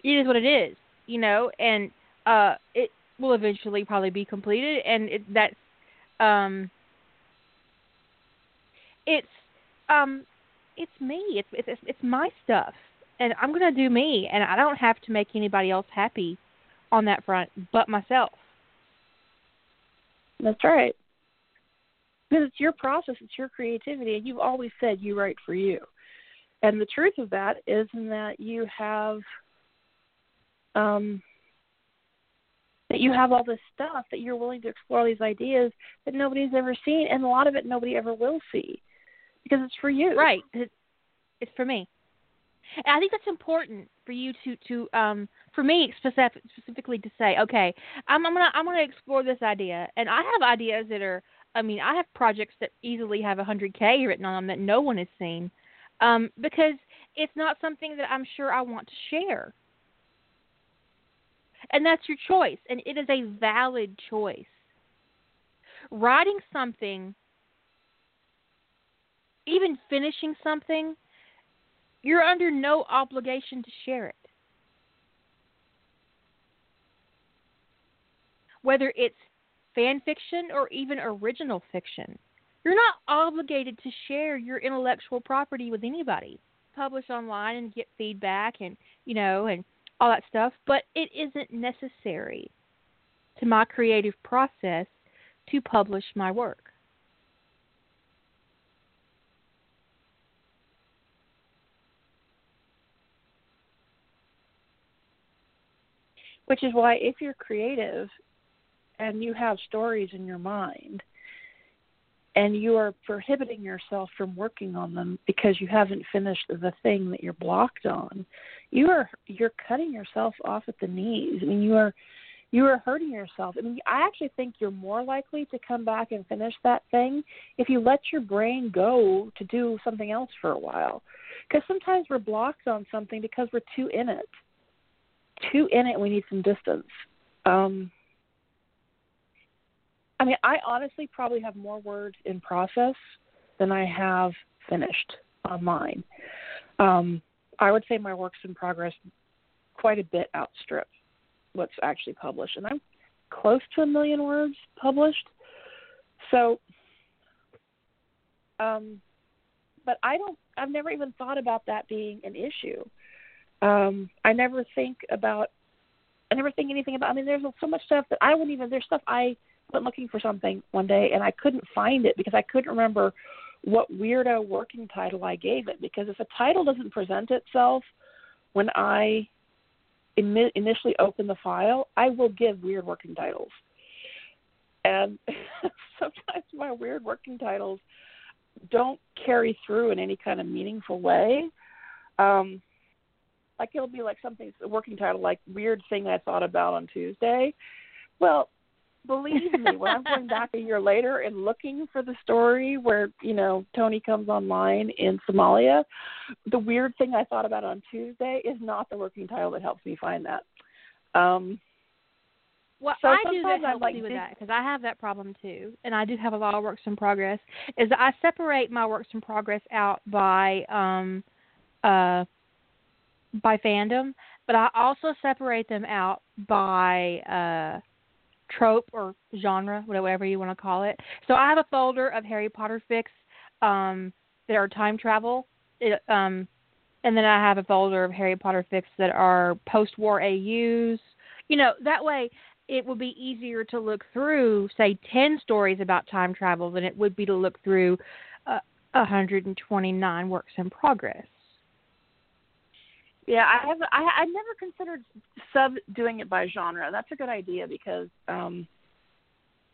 it is what it is, you know, and uh, it will eventually probably be completed, and it, that's um, it's um it's me. It's it's it's my stuff, and I'm gonna do me, and I don't have to make anybody else happy on that front but myself. That's right. because it's your process, it's your creativity, and you've always said you write for you. And the truth of that is in that you have um, that you have all this stuff that you're willing to explore these ideas that nobody's ever seen, and a lot of it nobody ever will see because it's for you. Right. It's for me. And I think that's important for you to to um for me specific, specifically to say, okay, I'm, I'm gonna I'm gonna explore this idea, and I have ideas that are. I mean, I have projects that easily have 100k written on them that no one has seen, um, because it's not something that I'm sure I want to share. And that's your choice, and it is a valid choice. Writing something, even finishing something, you're under no obligation to share it. Whether it's fan fiction or even original fiction, you're not obligated to share your intellectual property with anybody. Publish online and get feedback and, you know, and all that stuff, but it isn't necessary to my creative process to publish my work. Which is why, if you're creative and you have stories in your mind, and you are prohibiting yourself from working on them because you haven't finished the thing that you're blocked on, you are you're cutting yourself off at the knees. I mean, you are you are hurting yourself. I mean, I actually think you're more likely to come back and finish that thing if you let your brain go to do something else for a while. Because sometimes we're blocked on something because we're too in it too in it. We need some distance. Um, I mean, I honestly probably have more words in process than I have finished on mine. Um, I would say my works in progress quite a bit outstrip what's actually published, and I'm close to a million words published. So, um, but I don't. I've never even thought about that being an issue. Um, I never think about. I never think anything about. I mean, there's so much stuff that I wouldn't even. There's stuff I went looking for something one day and I couldn't find it because I couldn't remember what weirdo working title I gave it. Because if a title doesn't present itself when I in- initially open the file, I will give weird working titles. And sometimes my weird working titles don't carry through in any kind of meaningful way. Um, like it'll be like something a working title like weird thing I thought about on Tuesday. Well, believe me, when I'm going back a year later and looking for the story where, you know, Tony comes online in Somalia, the weird thing I thought about on Tuesday is not the working title that helps me find that. Um well, so I do that helps like, me with that because I have that problem too, and I do have a lot of works in progress. Is I separate my works in progress out by um, uh, by fandom, but I also separate them out by uh, trope or genre, whatever you want to call it. So I have a folder of Harry Potter fics um, that are time travel, it, um, and then I have a folder of Harry Potter fics that are post-war AUs. You know, that way it would be easier to look through, say, 10 stories about time travel than it would be to look through uh, 129 works in progress. Yeah, I have. I I never considered sub doing it by genre. That's a good idea because um,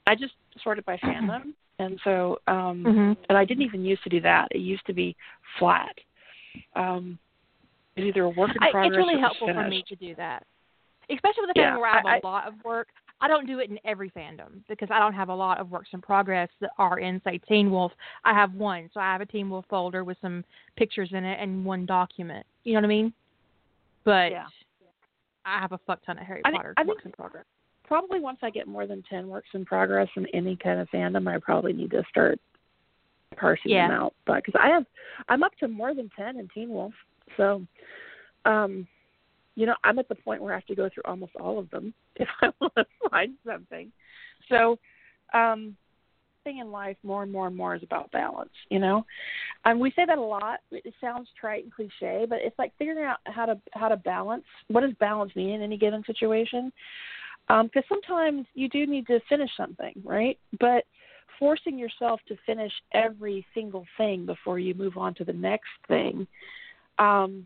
I just sort it by fandom, and so um, Mm-hmm. and I didn't even used to do that. It used to be flat. Um, it's either a work in I, progress it's really helpful finished. for me to do that, especially with a Yeah, fandom where I have I- a lot of work. I don't do it in every fandom because I don't have a lot of works in progress that are in, say, Teen Wolf. I have one, so I have a Teen Wolf folder with some pictures in it and one document. You know what I mean? But Yeah. I have a fuck ton of Harry I think- Potter I works think- in progress. Probably once I get more than ten works in progress in any kind of fandom, I probably need to start parsing Yeah. them out. But because I have, I'm up to more than ten in Teen Wolf, so um, you know, I'm at the point where I have to go through almost all of them if I want to find something. So, um, thing in life more and more and more is about balance. You know, and we say that a lot. It sounds trite and cliche, but it's like figuring out how to how to balance. What does balance mean in any given situation? Because sometimes you do need to finish something, right? But forcing yourself to finish every single thing before you move on to the next thing um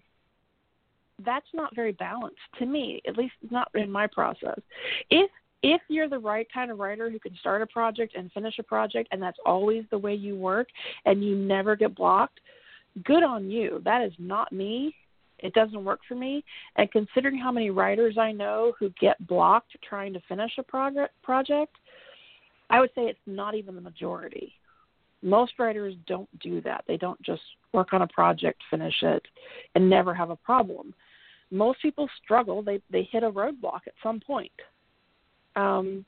that's not very balanced to me at least not in my process if if you're the right kind of writer who can start a project and finish a project and that's always the way you work and you never get blocked good on you. That is not me. It doesn't work for me. And considering how many writers i know who get blocked trying to finish a project project i would say it's not even the majority. Most writers don't do that. They don't just work on a project finish it and never have a problem. Most people struggle. They they hit a roadblock at some point um,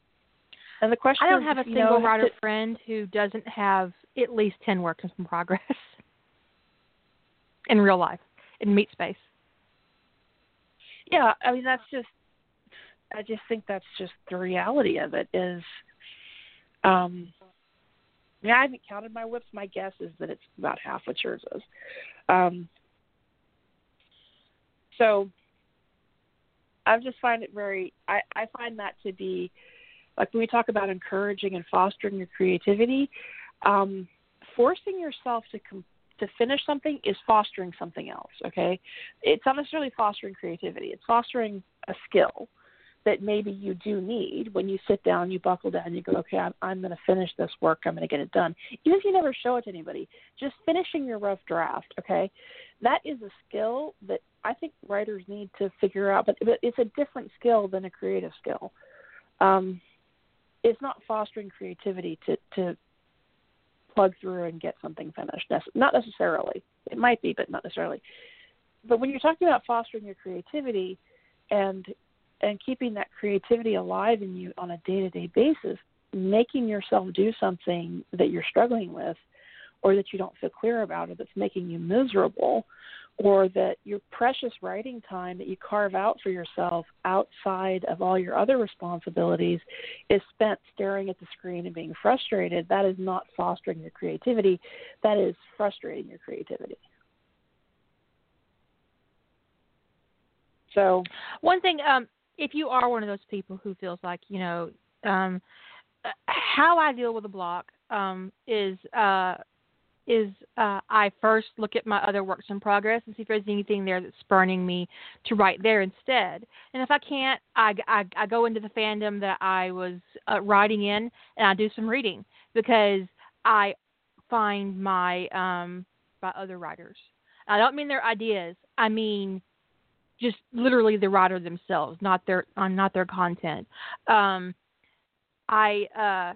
and the question I don't have a single know, writer friend who doesn't have at least ten works in progress in real life in meat space. yeah i mean that's just i just think that's just the reality of it is um I mean, I haven't counted my WIPs. My guess is that it's about half what yours is. Um, so I just find it very. I, I find that to be like when we talk about encouraging and fostering your creativity. Um, forcing yourself to com- to finish something is fostering something else. Okay, it's not necessarily fostering creativity. It's fostering a skill that maybe you do need when you sit down, you buckle down, you go, okay, I'm, I'm going to finish this work, I'm going to get it done. Even if you never show it to anybody, just finishing your rough draft, okay, that is a skill that I think writers need to figure out, but, but it's a different skill than a creative skill. Um, it's not fostering creativity to, to plug through and get something finished. Not necessarily. It might be, but not necessarily. But when you're talking about fostering your creativity and and keeping that creativity alive in you on a day-to-day basis, making yourself do something that you're struggling with or that you don't feel clear about or that's making you miserable or that your precious writing time that you carve out for yourself outside of all your other responsibilities is spent staring at the screen and being frustrated, that is not fostering your creativity. That is frustrating your creativity. So, One thing, um, if you are one of those people who feels like you know, um, uh, how I deal with a block um, is uh, is uh, I first look at my other works in progress and see if there's anything there that's spurning me to write there instead. And if I can't, I, I, I go into the fandom that I was uh, writing in and I do some reading because I find my um, by other writers. I don't mean their ideas. I mean just literally the writer themselves, not their uh, not their content. Um, I uh,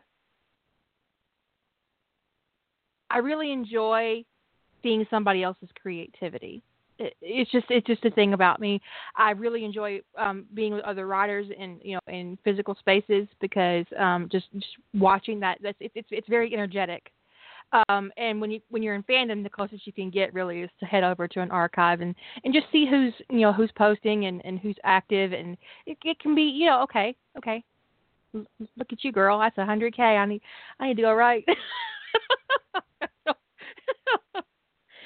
I really enjoy seeing somebody else's creativity. It, it's just it's just a thing about me. I really enjoy um, being with other writers in you know in physical spaces because um, just just watching that that's it's it's, it's very energetic. Um, and when you when you're in fandom, the closest you can get really is to head over to an archive and and just see who's you know who's posting and and who's active, and it, it can be you know okay okay, look at you girl, that's a hundred k. I need I need to go right.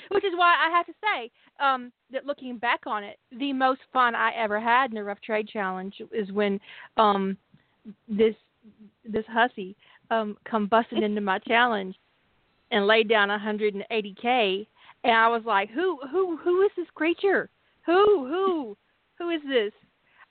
Which is why I have to say um, that looking back on it, the most fun I ever had in a rough trade challenge is when um, this this hussy um, come busting into my challenge and laid down 180k, and I was like, who who who is this creature? Who who who is this?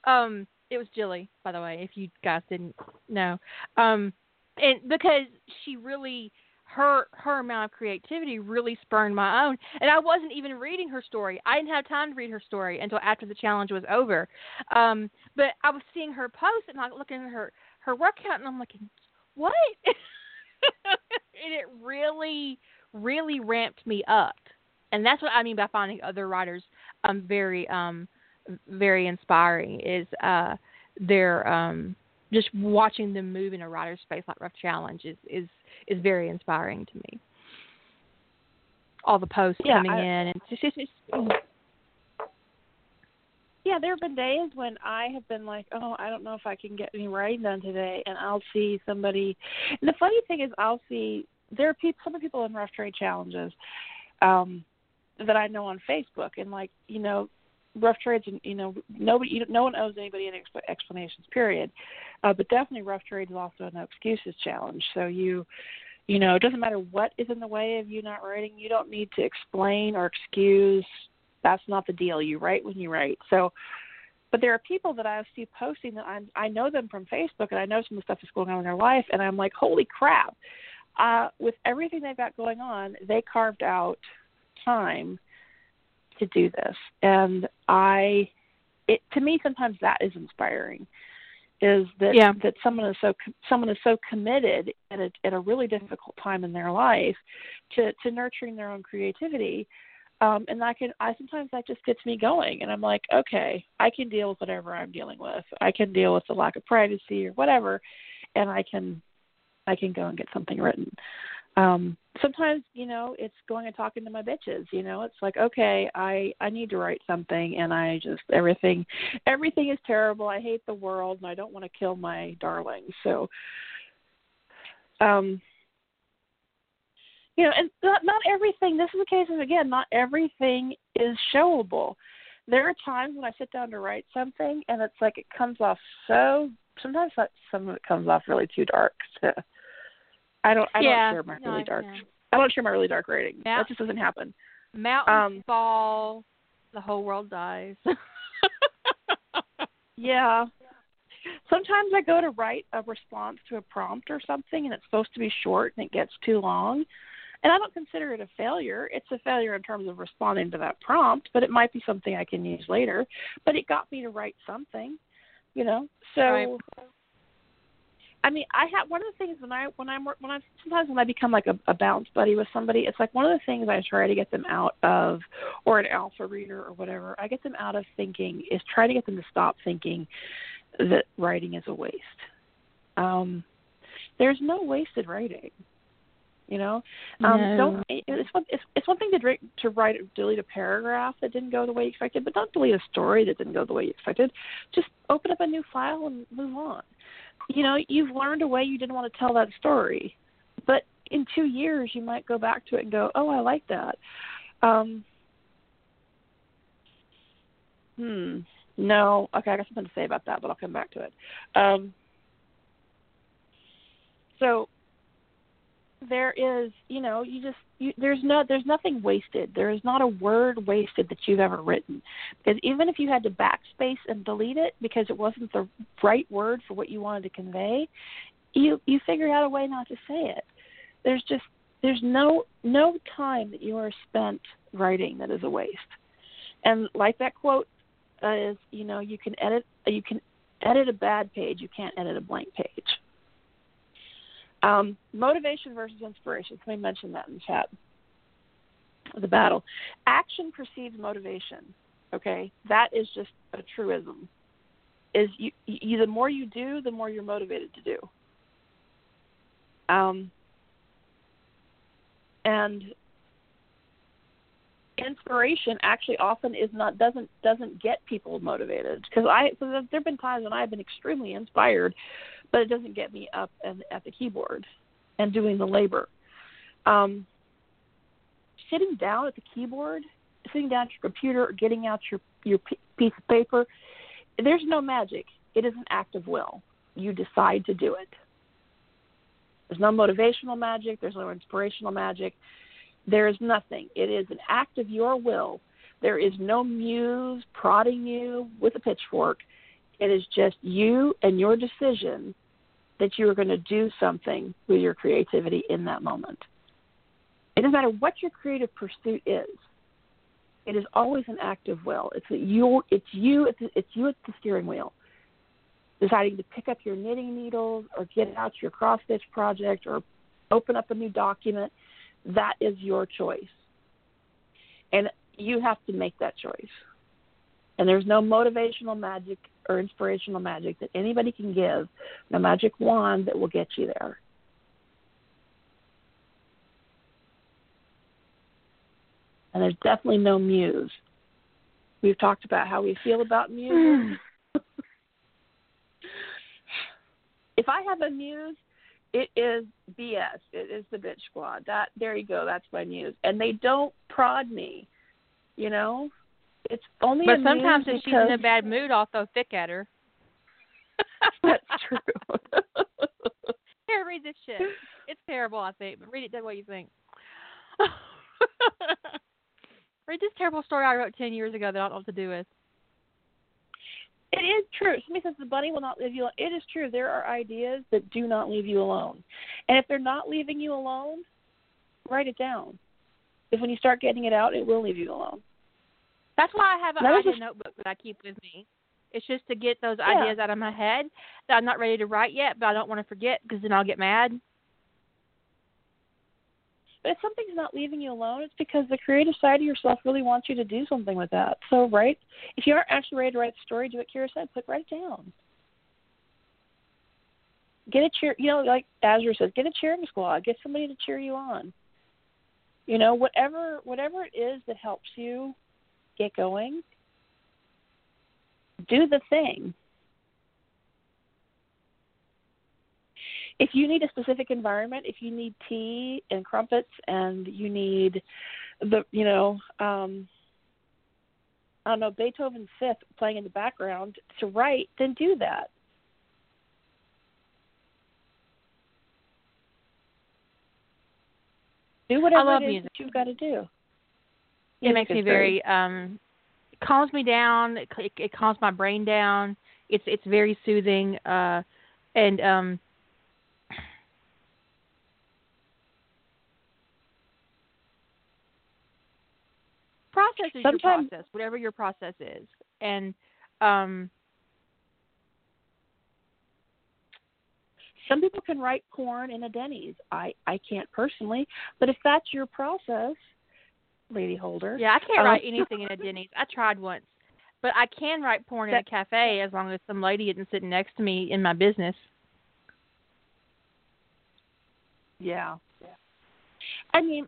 Um, it was Jilly, by the way, if you guys didn't know. Um, and because she really her her amount of creativity really spurned my own. And i wasn't even reading her story. I didn't have time to read her story until after the challenge was over. Um but i was seeing her post and like looking at her her work count and i'm like what? And it really really ramped me up. And that's what i mean by finding other writers um very um very inspiring is uh their um just watching them move in a writer's space like rough challenge is is is very inspiring to me all the posts Yeah, coming I- in and it's just, it's just yeah, there have been days when I have been like, oh, I don't know if I can get any writing done today, and I'll see somebody. And the funny thing is, I'll see there are people, some people in rough trade challenges um, that I know on Facebook, and like you know, rough trades, and you know, nobody, no one owes anybody any exp- explanations. Period. Uh, but definitely, rough trades is also a no excuses challenge. So you You know, it doesn't matter what is in the way of you not writing. You don't need to explain or excuse. That's not the deal. You write when you write. So, but there are people that I see posting that I I know them from Facebook and I know some of the stuff that's going on in their life, and I'm like, holy crap! Uh, with everything they've got going on, they carved out time to do this, and I, it to me sometimes that is inspiring is that Yeah. that someone is so someone is so committed at a at a really difficult time in their life to to nurturing their own creativity. Um and i can i sometimes that just gets me going and i'm like okay i can deal with whatever i'm dealing with. I can deal with the lack of privacy or whatever and i can i can go and get something written um sometimes you know it's going and talking to my bitches you know it's like okay i i need to write something and i just everything everything is terrible. I hate the world and i don't want to kill my darling so um you know and not not everything this is a case of again not everything is showable. There are times when i sit down to write something and it's like it comes off so sometimes that some of it comes off really too dark to i don't i yeah. don't share my no, really dark i don't share my really dark writing Yeah. that just doesn't happen Mountains Um, fall, the whole world dies. Yeah. Sometimes I go to write a response to a prompt or something and it's supposed to be short and it gets too long. And I don't consider it a failure. It's a failure in terms of responding to that prompt, but it might be something I can use later. But it got me to write something, you know. So Right. I mean, I have one of the things when I when I'm when I sometimes when I become like a, a bounce buddy with somebody, it's like one of the things I try to get them out of, or an alpha reader or whatever. I get them out of thinking is try to get them to stop thinking that writing is a waste. Um, there's no wasted writing. You know, um, No. don't. It's one. It's, it's one thing to dra- to write delete a paragraph that didn't go the way you expected, but don't delete a story that didn't go the way you expected. Just open up a new file and move on. You know, you've learned a way you didn't want to tell that story, but in two years you might go back to it and go, "Oh, I like that." Um, hmm. No. Okay, I got something to say about that, but I'll come back to it. Um, so there is, you know, you just you, there's no there's nothing wasted. There is not a word wasted that you've ever written. Because even if you had to backspace and delete it because it wasn't the right word for what you wanted to convey, you you figured out a way not to say it. There's just there's no no time that you are spent writing that is a waste. And like that quote uh, is, you know, you can edit you can edit a bad page, you can't edit a blank page. Um, motivation versus inspiration. Somebody mentioned that in the chat. The battle. Action precedes motivation. Okay, that is just a truism. Is you, you the more you do, the more you're motivated to do. Um, and inspiration actually often is not doesn't doesn't get people motivated because I so there have been times when I've been extremely inspired, but it doesn't get me up and at the keyboard and doing the labor. Um, sitting down at the keyboard, sitting down at your computer, or getting out your your piece of paper, there's no magic. It is an act of will. You decide to do it. There's no motivational magic. There's no inspirational magic. There is nothing. It is an act of your will. There is no muse prodding you with a pitchfork. It is just you and your decision that you are going to do something with your creativity in that moment. It doesn't matter what your creative pursuit is. It is always an act of will. It's you. It's you. It's, it's you at the steering wheel, deciding to pick up your knitting needles or get out your cross stitch project or open up a new document. That is your choice, and you have to make that choice. And there's no motivational magic or inspirational magic that anybody can give, no magic wand that will get you there. And there's definitely no muse. We've talked about how we feel about muses. Hmm. if I have a muse, it is BS. It is the bitch squad. That there you go. That's my muse, and they don't prod me. You know, it's only. but sometimes if she's in a bad mood, I'll throw fic at her. That's true. here, read this shit. It's terrible, I think, but read it. Tell what you think. read this terrible story I wrote ten years ago that I don't know what to do with. It is true. Somebody says the bunny will not leave you alone. It is true. There are ideas that do not leave you alone. And if they're not leaving you alone, write it down. Because when you start getting it out, it will leave you alone. That's why I have an idea a- notebook that I keep with me. It's just to get those Yeah. ideas out of my head that I'm not ready to write yet, but I don't want to forget because then I'll get mad. But if something's not leaving you alone, it's because the creative side of yourself really wants you to do something with that. So, right, if you aren't actually ready to write the story, do what Kira said. Put write it down. Get a cheer. You know, like Azure says, get a cheering squad. Get somebody to cheer you on. You know, whatever whatever it is that helps you get going, do the thing. if you need a specific environment, if you need tea and crumpets and you need the you know, um I don't know, Beethoven's fifth playing in the background to write, then do that. Do whatever it is music. that you've got to do. It makes me very um calms me down. It, it, it calms my brain down. It's it's very soothing. Uh, and um, process is Sometimes- your process, whatever your process is, and um, some people can write porn in a Denny's. I I can't personally, but if that's your process, Lady Holder. yeah, I can't Um, write anything in a Denny's. I tried once, but I can write porn in a cafe as long as some lady isn't sitting next to me in my business. Yeah. I mean,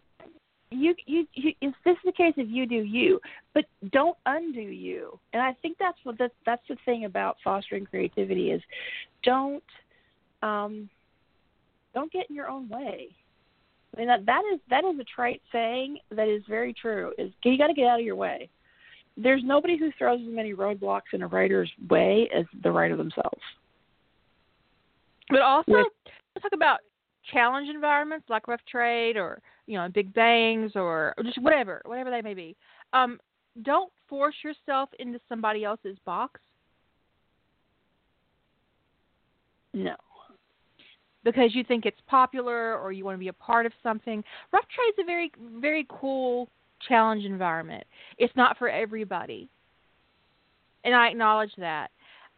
you, you you if this is the case if you do you, but don't undo you. And I think that's what that that's the thing about fostering creativity is don't um don't get in your own way. I mean that that is that is a trite saying that is very true. Is you got to get out of your way. There's nobody who throws as many roadblocks in a writer's way as the writer themselves. But also, With- let's talk about challenge environments like rough trade or you know big bangs or, or just whatever, whatever they may be. Um, don't force yourself into somebody else's box No. Because you think it's popular or you want to be a part of something. Rough Trade is a very very cool challenge environment. It's not for everybody. And I acknowledge that.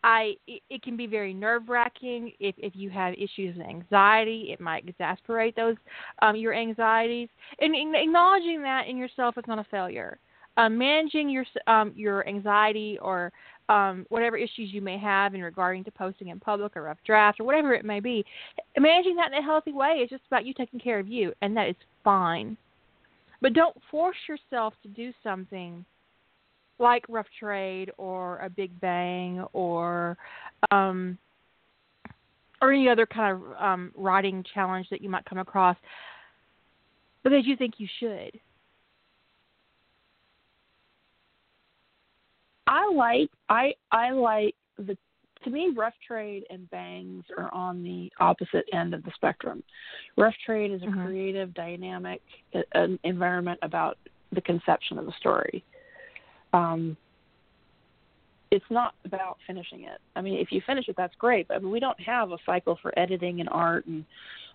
I it, can be very nerve wracking if if you have issues with anxiety. It might exasperate those um, your anxieties. And, and acknowledging that in yourself is not a failure. Um, managing your um, your anxiety or um, whatever issues you may have in regarding to posting in public or rough draft or whatever it may be, managing that in a healthy way is just about you taking care of you, and that is fine. But don't force yourself to do something like rough trade or a big bang or um or any other kind of um writing challenge that you might come across because you think you should. I like I I like the to me rough trade and bangs are on the opposite end of the spectrum. Rough trade is a Mhm. creative, dynamic uh, an environment about the conception of the story. Um, it's not about finishing it. I mean, if you finish it, that's great. But I mean, we don't have a cycle for editing and art and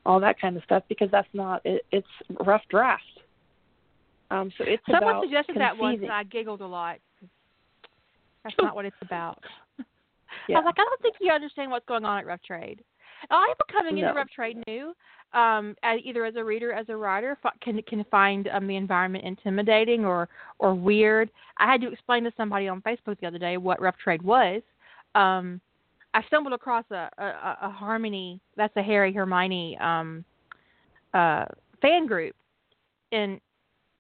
all that kind of stuff because that's not. It, it's rough draft. Um, so it's Someone suggested that once, and I giggled a lot. That's not what it's about. I was like, I don't think you understand what's going on at Rough Trade. A lot of people coming into No. Rough Trade new, um, as, either as a reader, as a writer, can can find um, the environment intimidating or or weird. I had to explain to somebody on Facebook the other day what Rough Trade was. Um, I stumbled across a, a, a- Harmony. That's a Harry Hermione um, uh, fan group, and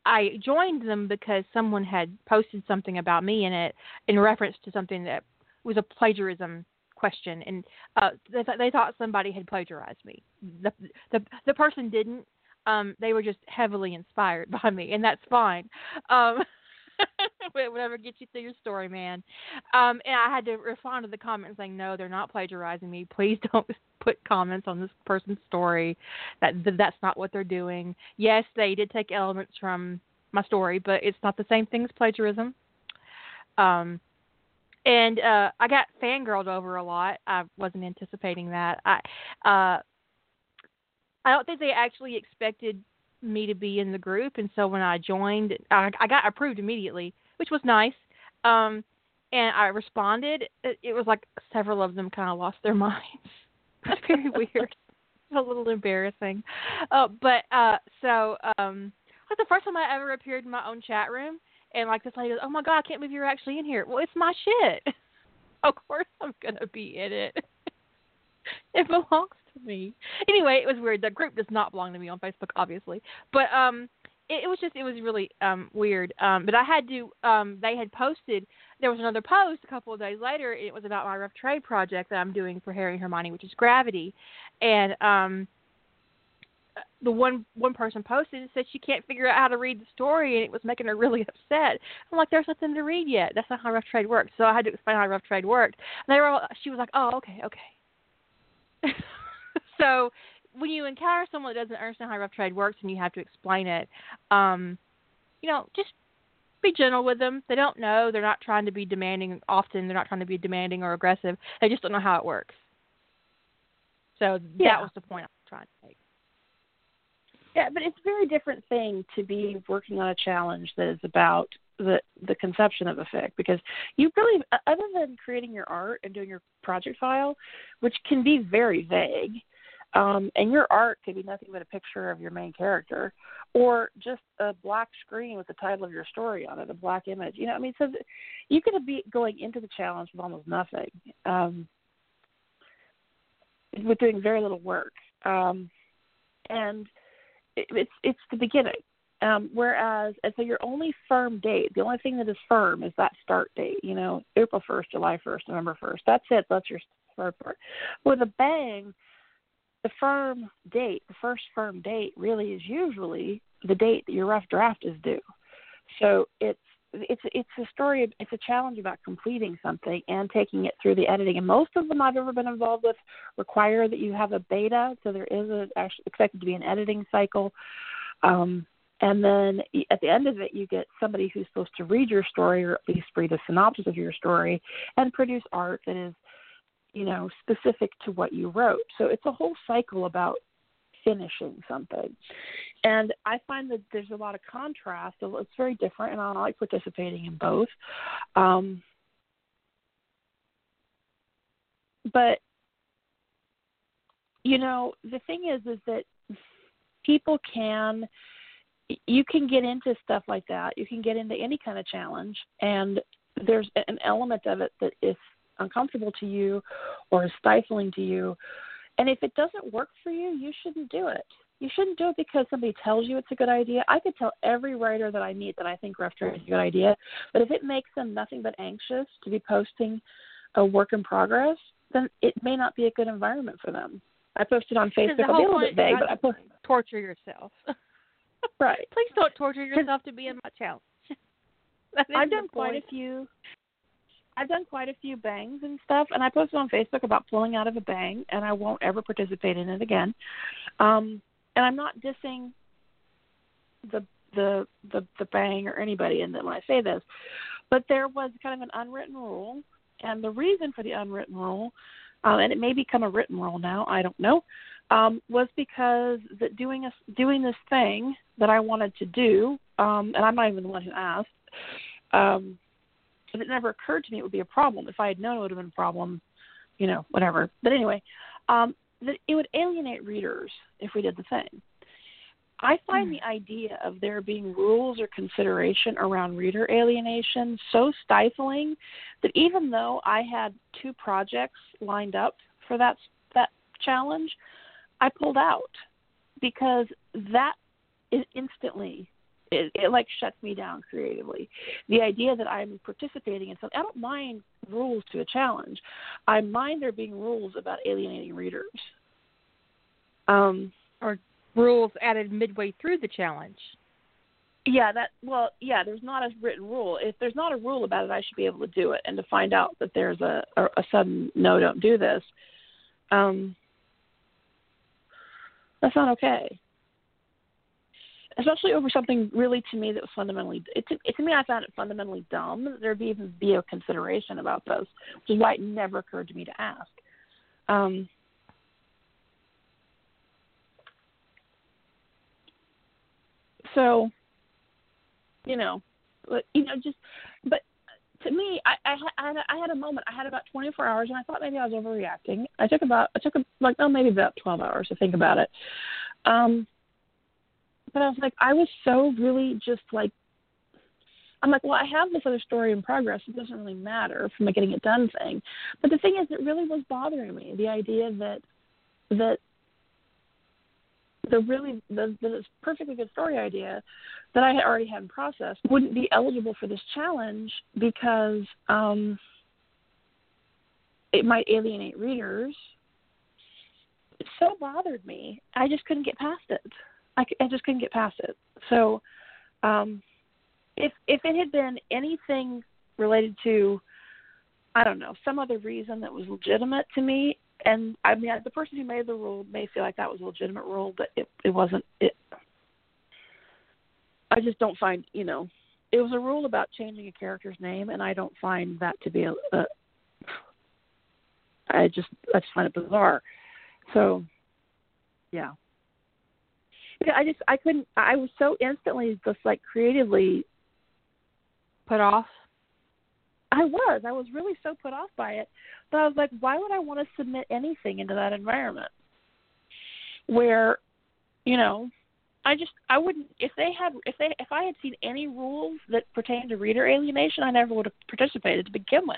I joined them because someone had posted something about me in it in reference to something that was a plagiarism question, and uh, they, th- they thought somebody had plagiarized me. The the the person didn't. Um, they were just heavily inspired by me, and that's fine. Um, Whatever gets you through your story, man. Um, and I had to respond to the comment saying, "No, they're not plagiarizing me. Please don't put comments on this person's story. That that's not what they're doing. Yes, they did take elements from my story, but it's not the same thing as plagiarism. Um, and uh, I got fangirled over a lot. I wasn't anticipating that. I uh, I don't think they actually expected me to be in the group, and so when I joined, I, I got approved immediately, which was nice. Um, and I responded. It, it was like several of them kind of lost their minds. That's very weird. a little embarrassing. Uh, but uh, so um, like the first time I ever appeared in my own chat room, and like this lady goes, "Oh my god, I can't believe you're actually in here." Well, it's my shit. of course I'm gonna be in it. it belongs to me. Anyway, it was weird. The group does not belong to me on Facebook, obviously, but um, it, it was just it was really um weird. Um, but I had to um, they had posted. There was another post a couple of days later. It was about my rough trade project that I'm doing for Harry and Hermione, which is Gravity, and um the one one person posted and said she can't figure out how to read the story and it was making her really upset. I'm like, there's nothing to read yet. That's not how rough trade works. So I had to explain how rough trade worked. And they were all, she was like, oh, okay, okay. so when you encounter someone that doesn't understand how rough trade works and you have to explain it, um, you know, just be gentle with them. They don't know. They're not trying to be demanding. Often, they're not trying to be demanding or aggressive. They just don't know how it works. So yeah. that was the point I was trying to make. Yeah, but it's a very different thing to be working on a challenge that is about the the conception of a fic because you really other than creating your art and doing your project file, which can be very vague, um, and your art could be nothing but a picture of your main character or just a black screen with the title of your story on it, a black image. You know, I mean, so you could be going into the challenge with almost nothing, um, with doing very little work, um, and it's it's the beginning. Um, whereas, and so your only firm date, the only thing that is firm is that start date. You know, April first, July first, November first. That's it. That's your start part. With a bang, the firm date, the first firm date, really is usually the date that your rough draft is due. So it's it's it's a story it's a challenge about completing something and taking it through the editing. And most of them i've ever been involved with require that you have a beta. So there is a expected to be an editing cycle. Um, and then at the end of it you get somebody who's supposed to read your story or at least read a synopsis of your story and produce art that is you know specific to what you wrote so it's a whole cycle about finishing something. And I find that there's a lot of contrast. It's very different, and I like participating in both. Um, but you know, the thing is, is that people can you can get into stuff like that. You can get into any kind of challenge, and there's an element of it that is uncomfortable to you or is stifling to you and if it doesn't work for you, you shouldn't do it. You shouldn't do it because somebody tells you it's a good idea. I could tell every writer that I meet that I think rough trade is a good idea, but if it makes them nothing but anxious to be posting a work in progress, then it may not be a good environment for them. I posted on Facebook. I'll be a little bit vague, but I post torture yourself. right. Please don't torture yourself to be in my challenge. I've done quite a few I've done quite a few bangs and stuff, and I posted on Facebook about pulling out of a bang, and I won't ever participate in it again. Um, and I'm not dissing the the the the bang or anybody in that when I say this, but there was kind of an unwritten rule, and the reason for the unwritten rule, um, and it may become a written rule now, I don't know, um, was because that doing a doing this thing that I wanted to do, um, and I'm not even the one who asked. Um, but it never occurred to me it would be a problem. If I had known it would have been a problem, you know, whatever. But anyway, um, that it would alienate readers if we did the same. I find mm. the idea of there being rules or consideration around reader alienation so stifling that even though I had two projects lined up for that that challenge, I pulled out because that is instantly it, it like shuts me down creatively. The idea that I'm participating in something, I don't mind rules to a challenge. I mind there being rules about alienating readers. Um, or rules added midway through the challenge. Yeah, that well, yeah. There's not a written rule. If there's not a rule about it, I should be able to do it. And to find out that there's a a, a sudden no, don't do this. Um, that's not okay. Especially over something really to me that was fundamentally it to, to me I found it fundamentally dumb that there'd be even be a consideration about this, which is why it never occurred to me to ask. Um, so you know, you know, just but to me, I I, had a, I had a moment. I had about 24 hours, and I thought maybe I was overreacting. I took about I took a, like oh maybe about 12 hours to think about it. Um, but I was like, I was so really just like. I'm like, well, I have this other story in progress. It doesn't really matter from a getting it done thing. But the thing is, it really was bothering me. The idea that that the really the, the perfectly good story idea that I had already had in process wouldn't be eligible for this challenge because um, it might alienate readers. It so bothered me. I just couldn't get past it. I, I just couldn't get past it. So, um, if if it had been anything related to, I don't know, some other reason that was legitimate to me, and I mean, the person who made the rule may feel like that was a legitimate rule, but it it wasn't. It. I just don't find you know, it was a rule about changing a character's name, and I don't find that to be a. a I just I just find it bizarre. So, yeah. Yeah, I just I couldn't. I was so instantly just like creatively put off. I was. I was really so put off by it but I was like, why would I want to submit anything into that environment? Where, you know, I just I wouldn't if they had if they if I had seen any rules that pertain to reader alienation, I never would have participated to begin with.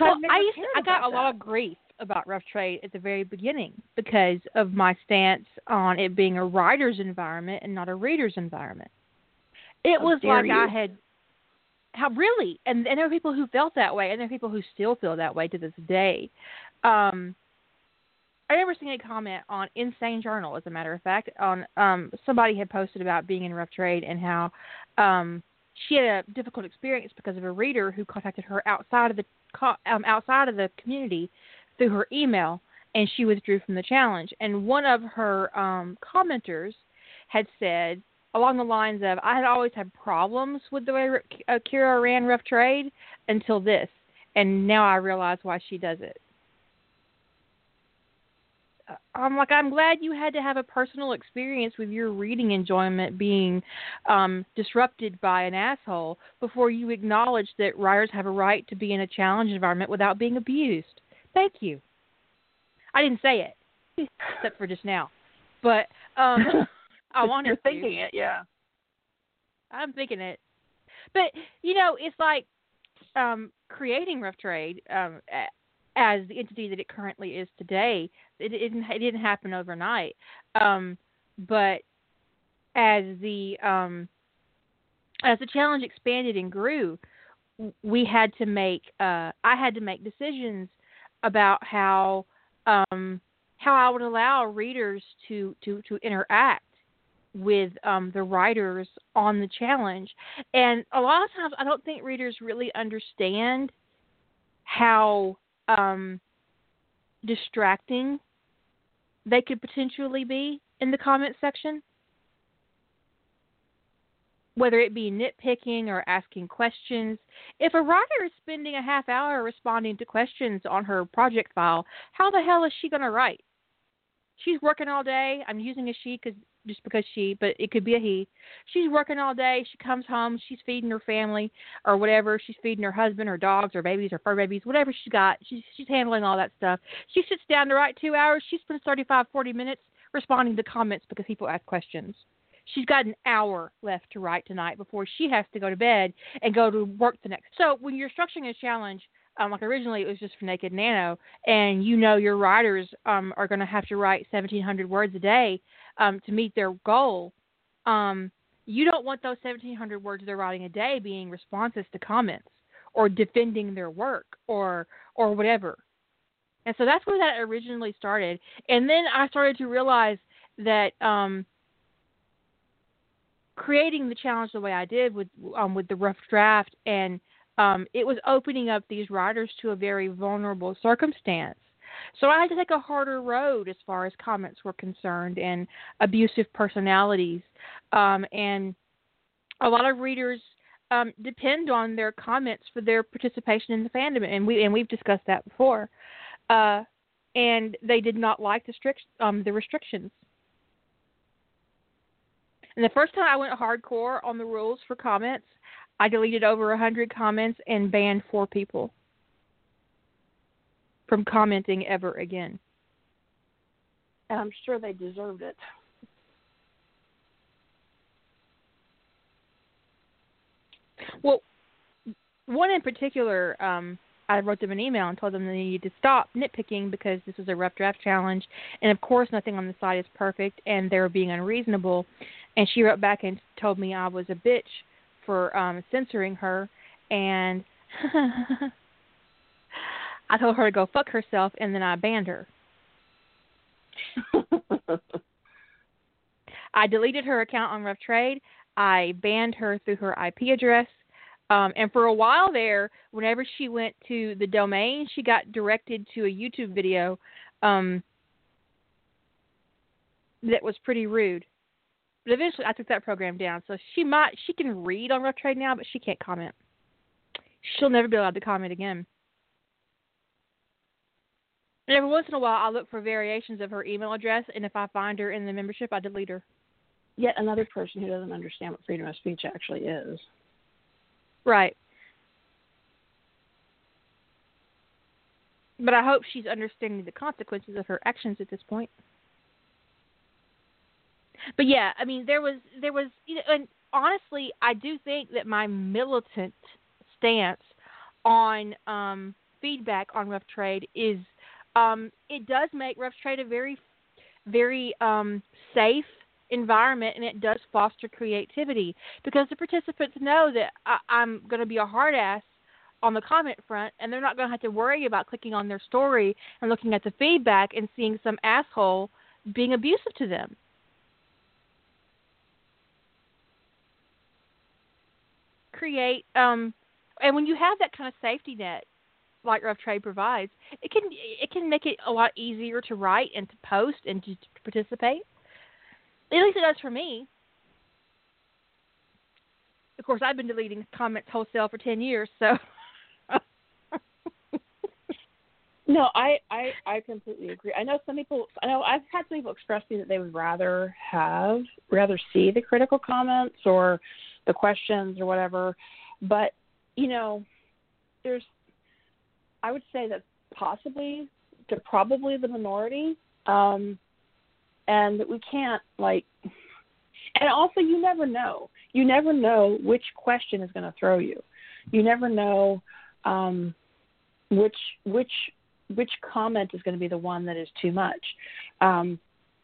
Well, I used I got a that. lot of grief about rough trade at the very beginning because of my stance on it being a writer's environment and not a reader's environment. It How was like you. I had how really and, and there are people who felt that way and there are people who still feel that way to this day um I remember seeing a comment on Insane Journal, as a matter of fact, on um somebody had posted about being in rough trade and how um she had a difficult experience because of a reader who contacted her outside of the um, outside of the community through her email, and she withdrew from the challenge. And one of her um commenters had said along the lines of I had always had problems with the way uh, Kira ran Rough Trade until this, and now I realize why she does it. Uh, I'm like I'm glad you had to have a personal experience with your reading enjoyment being um, disrupted by an asshole before you acknowledge that writers have a right to be in a challenge environment without being abused. Thank you. I didn't say it, except for just now, but um, I wanted You're to. thinking it, yeah. I'm thinking it. But you know, it's like um, creating Rough Trade um, as the entity that it currently is today. It, it didn't it didn't happen overnight, um, but as the um, as the challenge expanded and grew, we had to make uh, I had to make decisions about how um, how I would allow readers to to to interact with um, the writers on the challenge. And a lot of times, I don't think readers really understand how um, distracting they could potentially be in the comment section. Whether it be nitpicking or asking questions. If a writer is spending a half hour responding to questions on her project file, how the hell is she going to write? She's working all day. I'm using a she because just because she, but it could be a he. She's working all day. She comes home. She's feeding her family or whatever. She's feeding her husband or dogs or babies or fur babies, whatever she's got. She's she's handling all that stuff. She sits down to write two hours. She spends thirty five, forty minutes responding to comments because people ask questions. She's got an hour left to write tonight before she has to go to bed and go to work the next. So when you're structuring a challenge, um, like originally it was just for Naked Nano, and you know your writers um, are going to have to write 1,700 words a day um, to meet their goal. Um, you don't want those 1,700 words they're writing a day being responses to comments or defending their work or or whatever. And so that's where that originally started. And then I started to realize that um, creating the challenge the way I did with um, with the rough draft, and um, it was opening up these writers to a very vulnerable circumstance. So I had to take a harder road as far as comments were concerned and abusive personalities. Um, and a lot of readers um, depend on their comments for their participation in the fandom, and we and we've discussed that before. Uh, and they did not like the strict um, the restrictions. And the first time I went hardcore on the rules for comments, I deleted over a hundred comments and banned four people from commenting ever again. And I'm sure they deserved it. Well, one in particular, um, I wrote them an email and told them they needed to stop nitpicking because this was a rough draft challenge, and of course nothing on the site is perfect, and they were being unreasonable. And she wrote back and told me I was a bitch for um, censoring her, and I told her to go fuck herself, and then I banned her. I deleted her account on Rough Trade. I banned her through her IP address. Um, and for a while there, whenever she went to the domain, she got directed to a YouTube video um, that was pretty rude. But eventually, I took that program down. So she might she can read on Rough Trade now, but she can't comment. She'll never be allowed to comment again. And every once in a while, I look for variations of her email address, and if I find her in the membership, I delete her. Yet another person who doesn't understand what freedom of speech actually is. Right. But I hope she's understanding the consequences of her actions at this point. But yeah, I mean, there was there was, you know, and honestly, I do think that my militant stance on um, feedback on rough trade is um, it does make rough trade a very very um, safe environment and it does foster creativity because the participants know that I, I'm going to be a hard ass on the comment front and they're not going to have to worry about clicking on their story and looking at the feedback and seeing some asshole being abusive to them. Create um and when you have that kind of safety net like Rough Trade provides, it can it can make it a lot easier to write and to post and to, participate. At least it does for me. Of course, I've been deleting comments wholesale for ten years, so. no, I, I I completely agree. I know some people. I know I've had some people express to me that they would rather have rather see the critical comments or the questions or whatever, but you know, there's. I would say that possibly to probably the minority. Um, and that we can't like and also you never know you never know which question is going to throw you you never know um which which which comment is going to be the one that is too much um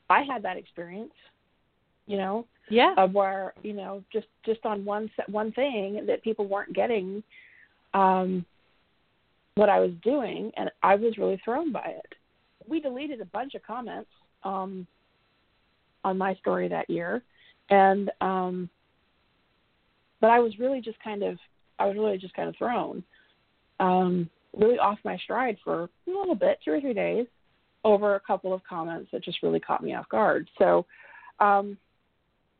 i had that experience you know yeah of where you know just just on one set one thing that people weren't getting um what i was doing and i was really thrown by it we deleted a bunch of comments um on my story that year, and um, but I was really just kind of I was really just kind of thrown, um, really off my stride for a little bit, two or three days, over a couple of comments that just really caught me off guard. So. Um,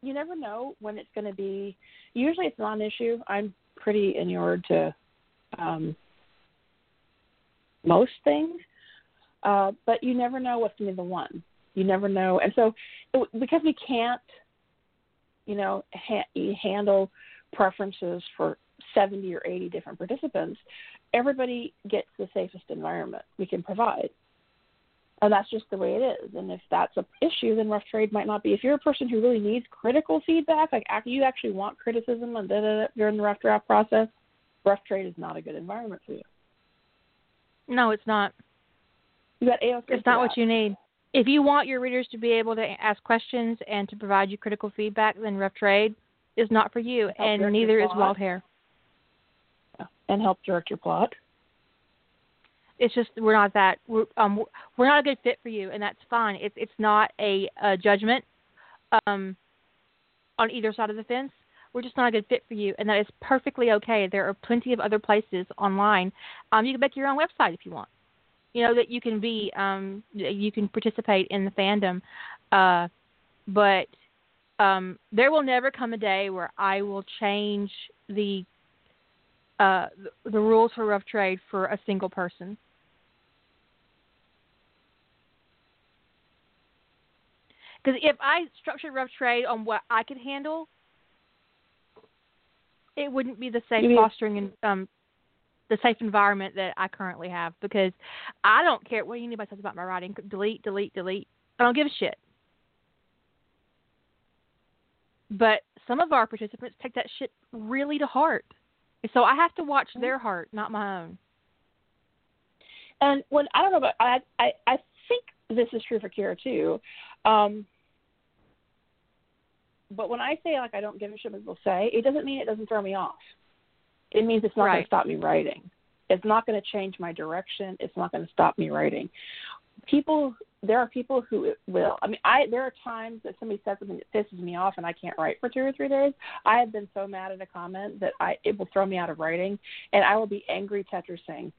you never know when it's going to be. Usually, it's not an issue. I'm pretty inured to um, most things, uh, but you never know what's going to be the one. You never know, and so because we can't, you know, ha- handle preferences for 70 or 80 different participants, everybody gets the safest environment we can provide. And that's just the way it is. And if that's an issue, then rough trade might not be. If you're a person who really needs critical feedback, like you actually want criticism and da, da, da, during the rough draft process, rough trade is not a good environment for you. No, it's not. You got AO3. It's not what you need if you want your readers to be able to ask questions and to provide you critical feedback, then Rough Trade is not for you, and neither is Wild Hair. And help direct your plot. It's just we're not that we're um we're not a good fit for you, and that's fine. It's it's not a, a judgment. Um, on either side of the fence, we're just not a good fit for you, and that is perfectly okay. There are plenty of other places online. Um, you can make your own website if you want. You know that you can be, um, you can participate in the fandom, uh, but um, there will never come a day where I will change the uh, the rules for rough trade for a single person. Because if I structured rough trade on what I could handle, it wouldn't be the safe mean- fostering and um, the safe environment that I currently have. Because I don't care what anybody says about my writing. Delete, delete, delete. I don't give a shit. But some of our participants take that shit really to heart. So I have to watch their heart, not my own. And when I don't know about I I I think this is true for Kira too. Um but when I say like I don't give a shit what people say, it doesn't mean it doesn't throw me off. It means it's not going to stop me writing. It's not going to change my direction. It's not going to stop me writing. People, there are people who it will. I mean, I there are times that somebody says something that pisses me off and I can't write for two or three days. I have been so mad at a comment that I it will throw me out of writing, and I will be angry Tetrising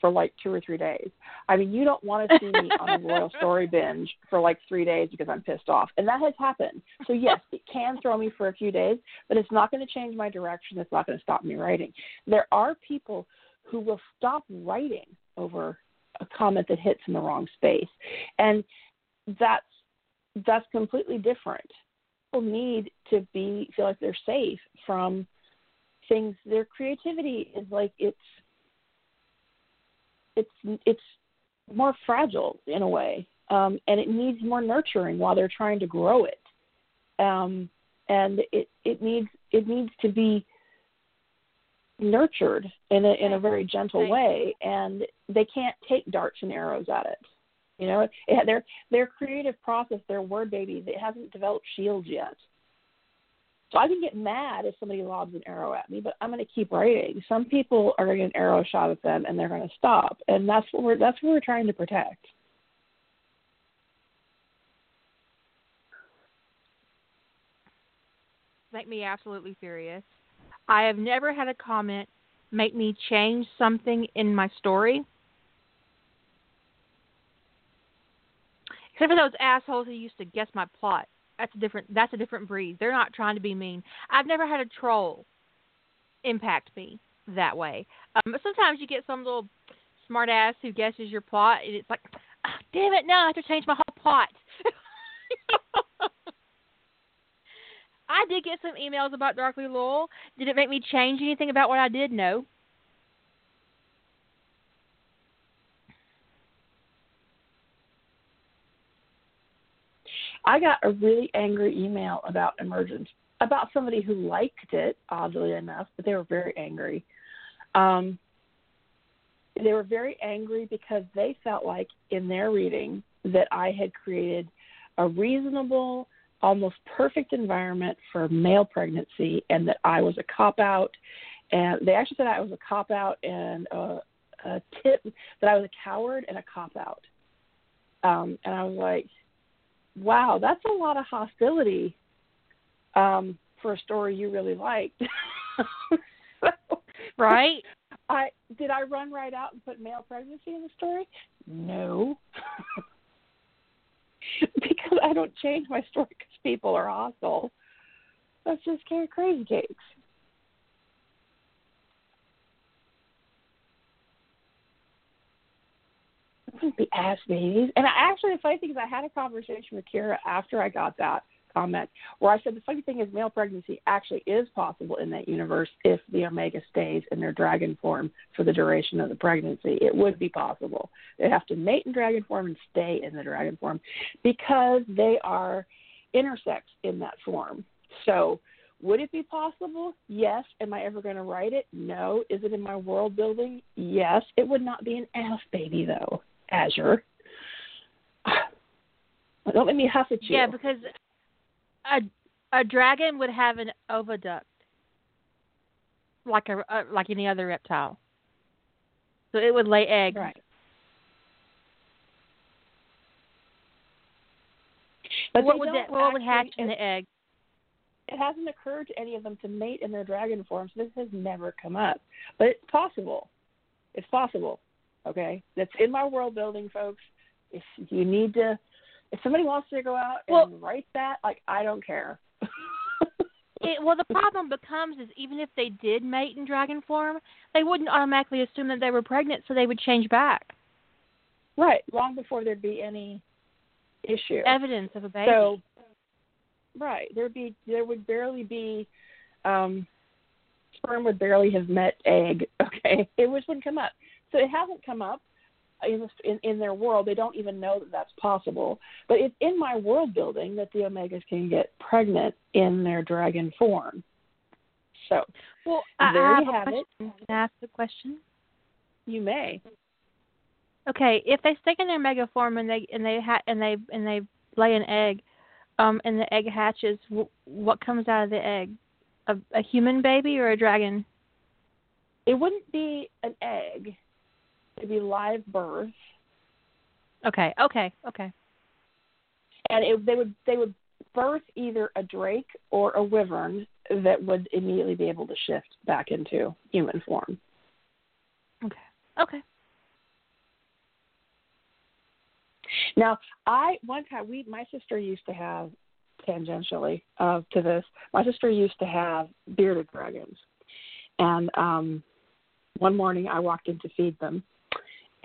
for like two or three days. I mean, you don't want to see me on a royal story binge for like three days because I'm pissed off, and that has happened. So yes, it can throw me for a few days, but it's not going to change my direction. It's not going to stop me writing. There are people who will stop writing over a comment that hits in the wrong space, and that's that's completely different. People need to be feel like they're safe from things. Their creativity is like it's it's it's more fragile in a way, um, and it needs more nurturing while they're trying to grow it. Um, and it it needs it needs to be nurtured in a in a very gentle way, and they can't take darts and arrows at it. You know, it, their their creative process, their word babies, it hasn't developed shields yet. So I can get mad if somebody lobs an arrow at me, but I'm going to keep writing. Some people are going to get an arrow shot at them, and they're going to stop, and that's what we're that's what we're trying to protect. make me absolutely furious. I have never had a comment make me change something in my story. Except for those assholes who used to guess my plot. That's a different that's a different breed. They're not trying to be mean. I've never had a troll impact me that way. Um, but sometimes you get some little smart ass who guesses your plot and it's like, "Ah, damn it, no, I have to change my whole plot. I did get some emails about Darkly Lowell. Did it make me change anything about what I did? No. I got a really angry email about Emergence about somebody who liked it, oddly enough, but they were very angry. Um, they were very angry because they felt like in their reading that I had created a reasonable, almost perfect environment for male pregnancy, and that I was a cop out. And they actually said I was a cop out and a, a tip that I was a coward and a cop out. Um, and I was like, wow, that's a lot of hostility um, for a story you really liked. so, Right? I did I run right out and put male pregnancy in the story? No, because I don't change my story because people are hostile. That's just kind of crazy cakes. Wouldn't be ass babies. And I actually, the funny thing is, I had a conversation with Kira after I got that comment where I said the funny thing is male pregnancy actually is possible in that universe if the omega stays in their dragon form for the duration of the pregnancy. It would be possible. They have to mate in dragon form and stay in the dragon form because they are intersex in that form. So would it be possible? Yes. Am I ever going to write it? No. Is it in my world building? Yes. It would not be an ass baby though. Azure. Don't let me huff at you. Yeah, because a a dragon would have an oviduct, like a uh, like any other reptile. So it would lay eggs. Right. But what would that, what would hatch in the egg? it hasn't occurred to any of them to mate in their dragon form, so This has never come up, but it's possible. It's possible. Okay, that's in my world building, folks. If you need to, if somebody wants to go out and Well- write that, like I don't care. It, well, the problem becomes is even if they did mate in dragon form, they wouldn't automatically assume that they were pregnant, so they would change back. right, long before there'd be any issue. Evidence of a baby. So, right, there'd be there would barely be, um, sperm would barely have met egg. Okay, it just wouldn't come up. So it hasn't come up in, in in their world. They don't even know that that's possible. But it's in my world building that the omegas can get pregnant in their dragon form. So well, I, there I you have have a it. Can I ask a question? you may. Okay, if they stick in their mega form and they and they ha- and they and they lay an egg, um, and the egg hatches, w- what comes out of the egg? A, a human baby or a dragon? It wouldn't be an egg. It'd be live birth. Okay, okay, okay. and it, they would they would birth either a drake or a wyvern that would immediately be able to shift back into human form. Okay. Okay. Now, I one time we my sister used to have tangentially uh, to this. My sister used to have bearded dragons, and um, one morning I walked in to feed them,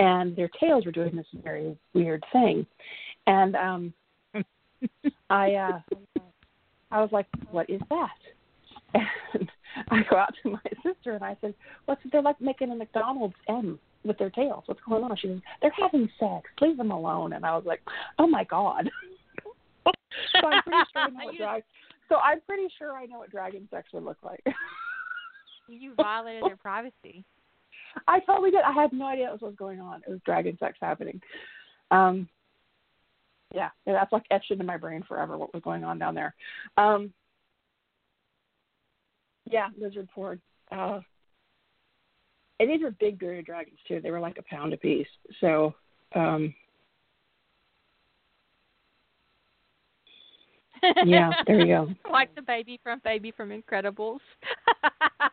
and their tails were doing this very weird thing, and um, I uh, I was like, "What is that?" And I go out to my sister and I said, "What's they're like making a McDonald's M with their tails? What's going on?" She says, "They're having sex. Leave them alone." And I was like, "Oh my god." so I'm pretty sure I know what drag. So I'm pretty sure I know what dragon sex would look like. You violated their privacy. I totally did. I had no idea what was going on. It was dragon sex happening. Um, yeah, that's like etched into my brain forever. What was going on down there? Um, yeah, lizard ford. Uh, and these were big bearded dragons too. They were like a pound apiece. So, um, yeah, there you go. like the baby from Baby from Incredibles.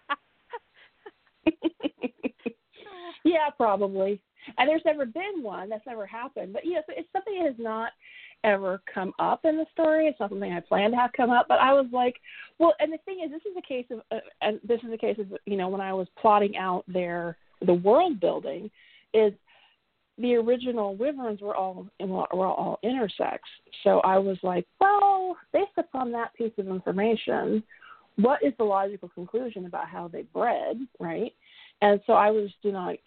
yeah, probably. And there's never been one. That's never happened. But yes, it's something that has not ever come up in the story. It's not something I plan to have come up. But I was like, well, and the thing is, this is a case of, uh, and this is a case of, you know, when I was plotting out their the world building, is the original wyverns were all were all intersex. So I was like, well, based upon that piece of information, what is the logical conclusion about how they bred, right? And so I was, know, like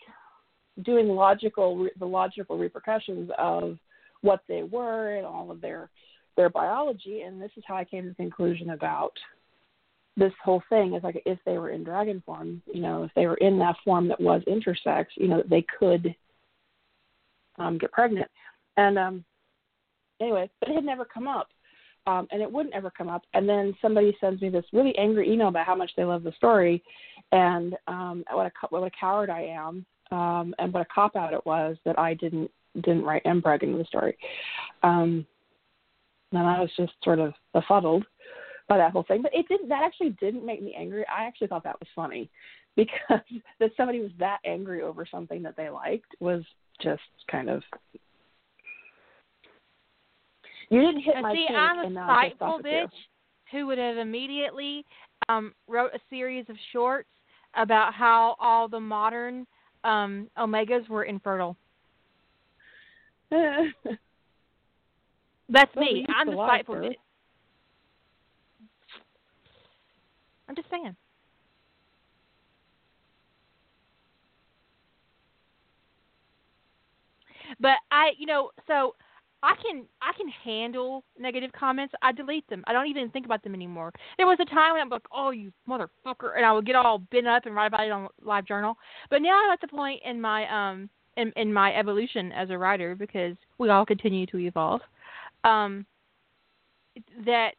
doing logical the logical repercussions of what they were and all of their their biology, and this is how I came to the conclusion about this whole thing is like if they were in dragon form, you know, if they were in that form that was intersex, you know, that they could um, get pregnant. And um, anyway, but it had never come up, um, and it wouldn't ever come up. And then somebody sends me this really angry email about how much they love the story, and um, what a what a coward I am, um, and what a cop out it was that I didn't didn't write Mpreg into the story. Um, and I was just sort of befuddled by that whole thing. But it didn't. That actually didn't make me angry. I actually thought that was funny because that somebody was that angry over something that they liked was just kind of. You didn't hit my see, I'm a and now I'm pissed spiteful you. bitch who would have immediately um, wrote a series of shorts about how all the modern um, omegas were infertile. That's Well, me. I'm the spiteful her. I'm just saying. But I, you know, so I can I can handle negative comments. I delete them. I don't even think about them anymore. There was a time when I'm like, "Oh, you motherfucker," and I would get all bent up and write about it on Live Journal. But now I'm at the point in my um in in my evolution as a writer because we all continue to evolve. Um, that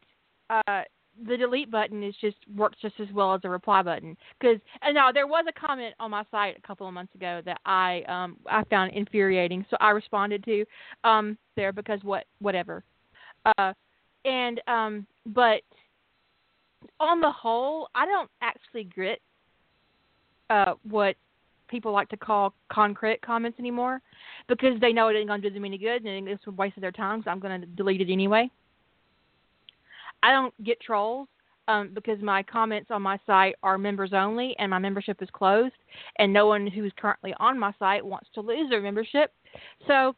uh the delete button is just works just as well as the reply button. Because and now there was a comment on my site a couple of months ago that I um I found infuriating. So I responded to um there because what whatever. Uh and um but on the whole, I don't actually grit uh, what people like to call concrit comments anymore because they know it ain't to do them any good and it's a waste of their time, so I'm to delete it anyway. I don't get trolls um, because my comments on my site are members only and my membership is closed, and no one who's currently on my site wants to lose their membership. So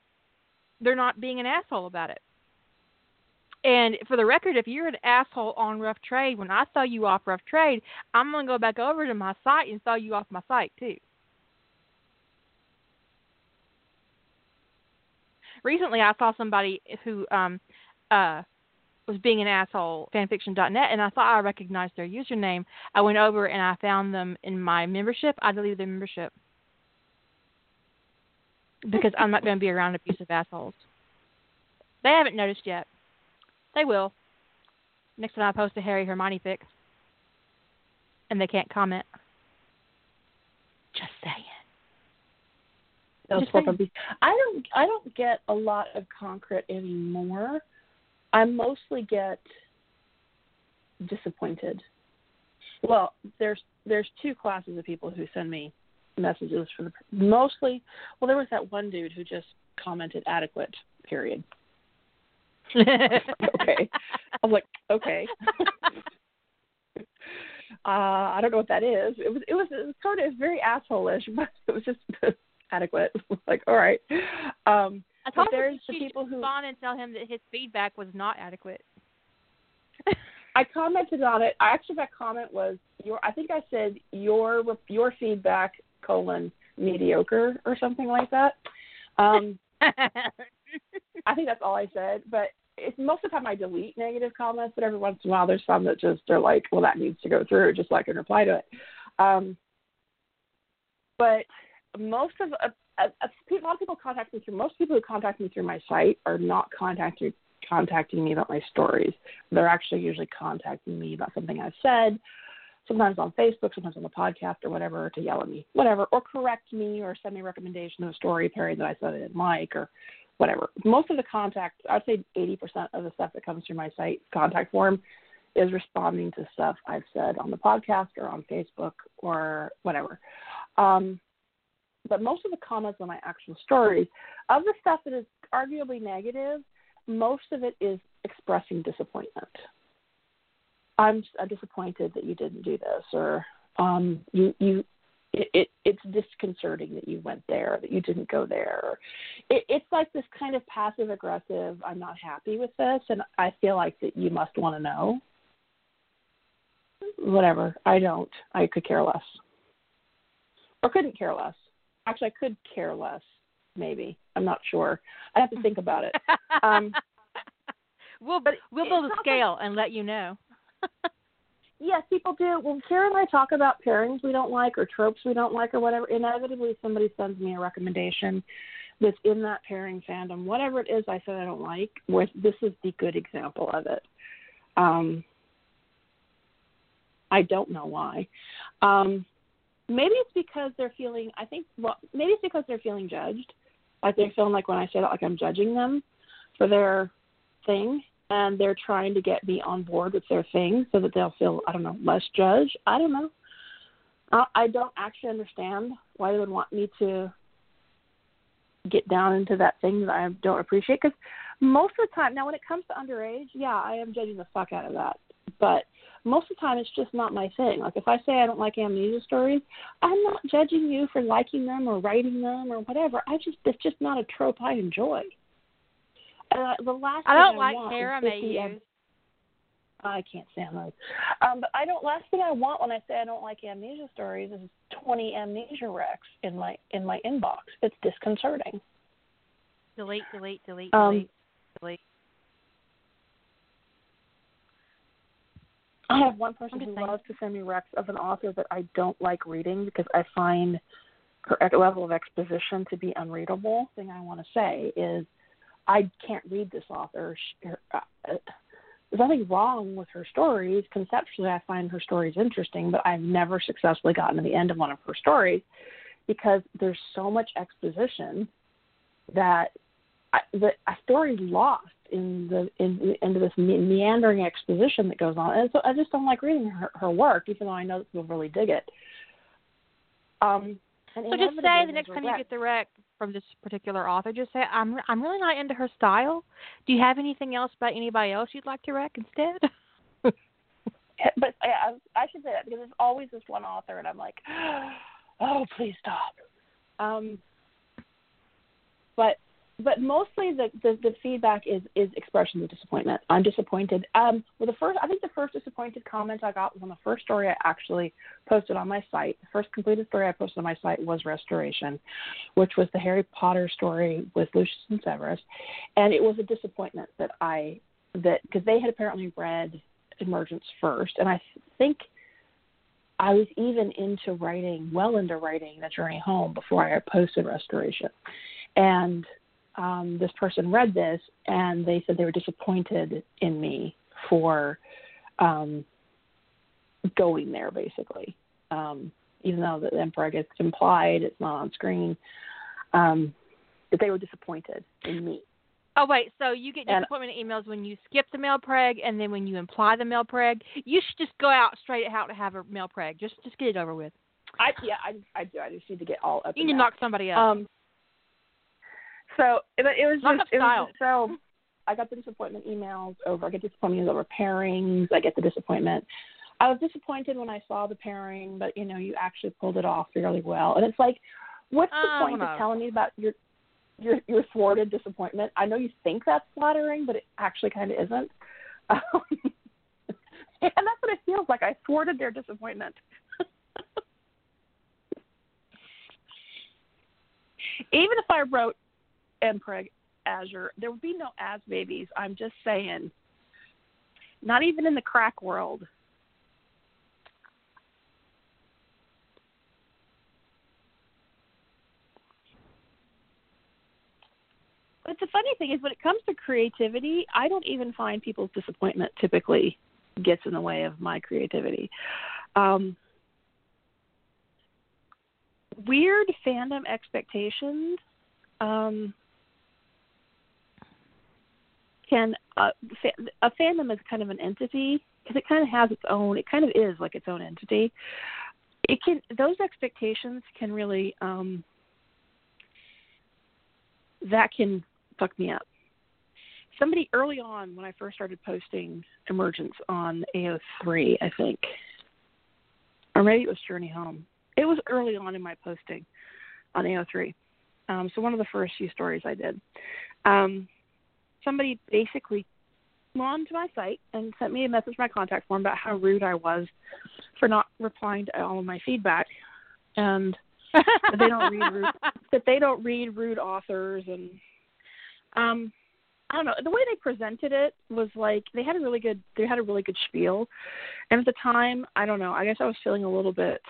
they're not being an asshole about it. And for the record, if you're an asshole on Rough Trade, when I saw you off Rough Trade, I'm going to go back over to my site and saw you off my site too. Recently, I saw somebody who um, uh, was being an asshole, fanfiction.net, and I thought I recognized their username. I went over and I found them in my membership. I deleted their membership because I'm not going to be around abusive assholes. They haven't noticed yet. They will. Next time I post a Harry Hermione fic. And they can't comment. Just saying. Those Just saying. I don't I don't get a lot of concrit anymore. I mostly get disappointed. Well, there's there's two classes of people who send me messages for the mostly. Well, there was that one dude who just commented adequate. Period. okay. I was like, okay. uh, I don't know what that is. It was it was, it was sort of very asshole-ish, but it was just adequate. like, all right. Um, I told there's the people who respond and tell him that his feedback was not adequate. I commented on it. I actually that comment was your. I think I said your your feedback colon mediocre or something like that. Um, I think that's all I said. But it's most of the time I delete negative comments, but every once in a while there's some that just are like, well, that needs to go through, just so I can reply to it. Um, but most of a, a, lot of people contact me through. Most people who contact me through my site are not contacting contacting me about my stories. They're actually usually contacting me about something I've said, sometimes on Facebook, sometimes on the podcast or whatever, to yell at me, whatever, or correct me or send me a recommendation of a story pairing that I said I didn't like or whatever. Most of the contact, I'd say 80% of the stuff that comes through my site contact form is responding to stuff I've said on the podcast or on Facebook or whatever. Um, but most of the comments on my actual stories, of the stuff that is arguably negative, most of it is expressing disappointment. I'm, I'm disappointed that you didn't do this, or um, you you it, it it's disconcerting that you went there, that you didn't go there. It, it's like this kind of passive aggressive. I'm not happy with this, and I feel like that you must want to know. Whatever, I don't. I could care less, or couldn't care less. Actually, I could care less. Maybe I'm not sure. I have to think about it. Um, we'll but we'll build a scale and let you know. Yes, people do. When Kara and I talk about pairings we don't like or tropes we don't like or whatever, inevitably somebody sends me a recommendation that's in that pairing fandom. Whatever it is I said I don't like, where this is the good example of it. Um, I don't know why. Um, maybe it's because they're feeling, I think, well, maybe it's because they're feeling judged. Like they're feeling like when I say that, like I'm judging them for their thing and they're trying to get me on board with their thing so that they'll feel I don't know less judged. I don't know. I, I don't actually understand why they would want me to get down into that thing that I don't appreciate because most of the time now when it comes to underage, yeah, I am judging the fuck out of that. But most of the time it's just not my thing. Like if I say I don't like amnesia stories, I'm not judging you for liking them or writing them or whatever. I just it's just not a trope I enjoy. Uh, the last I don't I like want is Kara 50 Mayhew. am- I can't stand those. Um, but I don't. Last thing I want when I say I don't like amnesia stories is 20 amnesia recs in my in my inbox. It's disconcerting. Delete, delete, delete, Um, delete, delete. I have one person who saying. loves to send me recs of an author that I don't like reading because I find her level of exposition to be unreadable. thing I want to say is I can't read this author. She, her, uh, there's nothing wrong with her stories. Conceptually, I find her stories interesting, but I've never successfully gotten to the end of one of her stories because there's so much exposition that I, the a story's lost in the in into this me- meandering exposition that goes on, and so I just don't like reading her, her work, even though I know that people really dig it. Um, So just say the next time you get the rec from this particular author, just say I'm I'm really not into her style. Do you have anything else about anybody else you'd like to rec instead? but yeah, I, I should say that because there's always this one author, and I'm like, oh, please stop. Um, but but mostly the, the the feedback is is expressions of disappointment. I'm disappointed. Um, well, the first I think the first disappointed comment I got was on the first story I actually posted on my site. The first completed story I posted on my site was Restoration, which was the Harry Potter story with Lucius and Severus, and it was a disappointment that I that because they had apparently read Emergence first, and I think I was even into writing, well into writing The Journey Home before I posted Restoration, and um, this person read this and they said they were disappointed in me for um, going there, basically. Um, even though the Emperor gets implied, it's not on screen. Um, that they were disappointed in me. oh wait, so you get And- disappointment emails when you skip the male preg and then when you imply the male preg. You should just go out straight out to have a male preg. Just just get it over with. I yeah, I I do. I just need to get all up. You need to knock somebody up. Um, so it, it was just it was just, so I got the disappointment emails over. I get disappointment over pairings. I get the disappointment. I was disappointed when I saw the pairing, but you know you actually pulled it off fairly well. And it's like, what's the point of telling me about your your your thwarted disappointment? I know you think that's flattering, but it actually kind of isn't. Um, and that's what it feels like. I thwarted their disappointment. Even if I wrote Azure, there would be no as babies. I'm just saying. Not even in the crack world. But the funny thing is, when it comes to creativity, I don't even find people's disappointment typically gets in the way of my creativity. Um, weird fandom expectations um, can uh, a fandom is kind of an entity because it kind of has its own. It kind of is like its own entity. It can those expectations can really um, that can fuck me up. Somebody early on when I first started posting Emergence on AO3, I think, or maybe it was Journey Home. It was early on in my posting on AO3. Um, so one of the first few stories I did. Um, somebody basically went onto my site and sent me a message my contact form about how rude I was for not replying to all of my feedback, and that they don't read rude, that they don't read rude authors and um I don't know. The way they presented it was like they had a really good they had a really good spiel. And at the time, I don't know, I guess I was feeling a little bit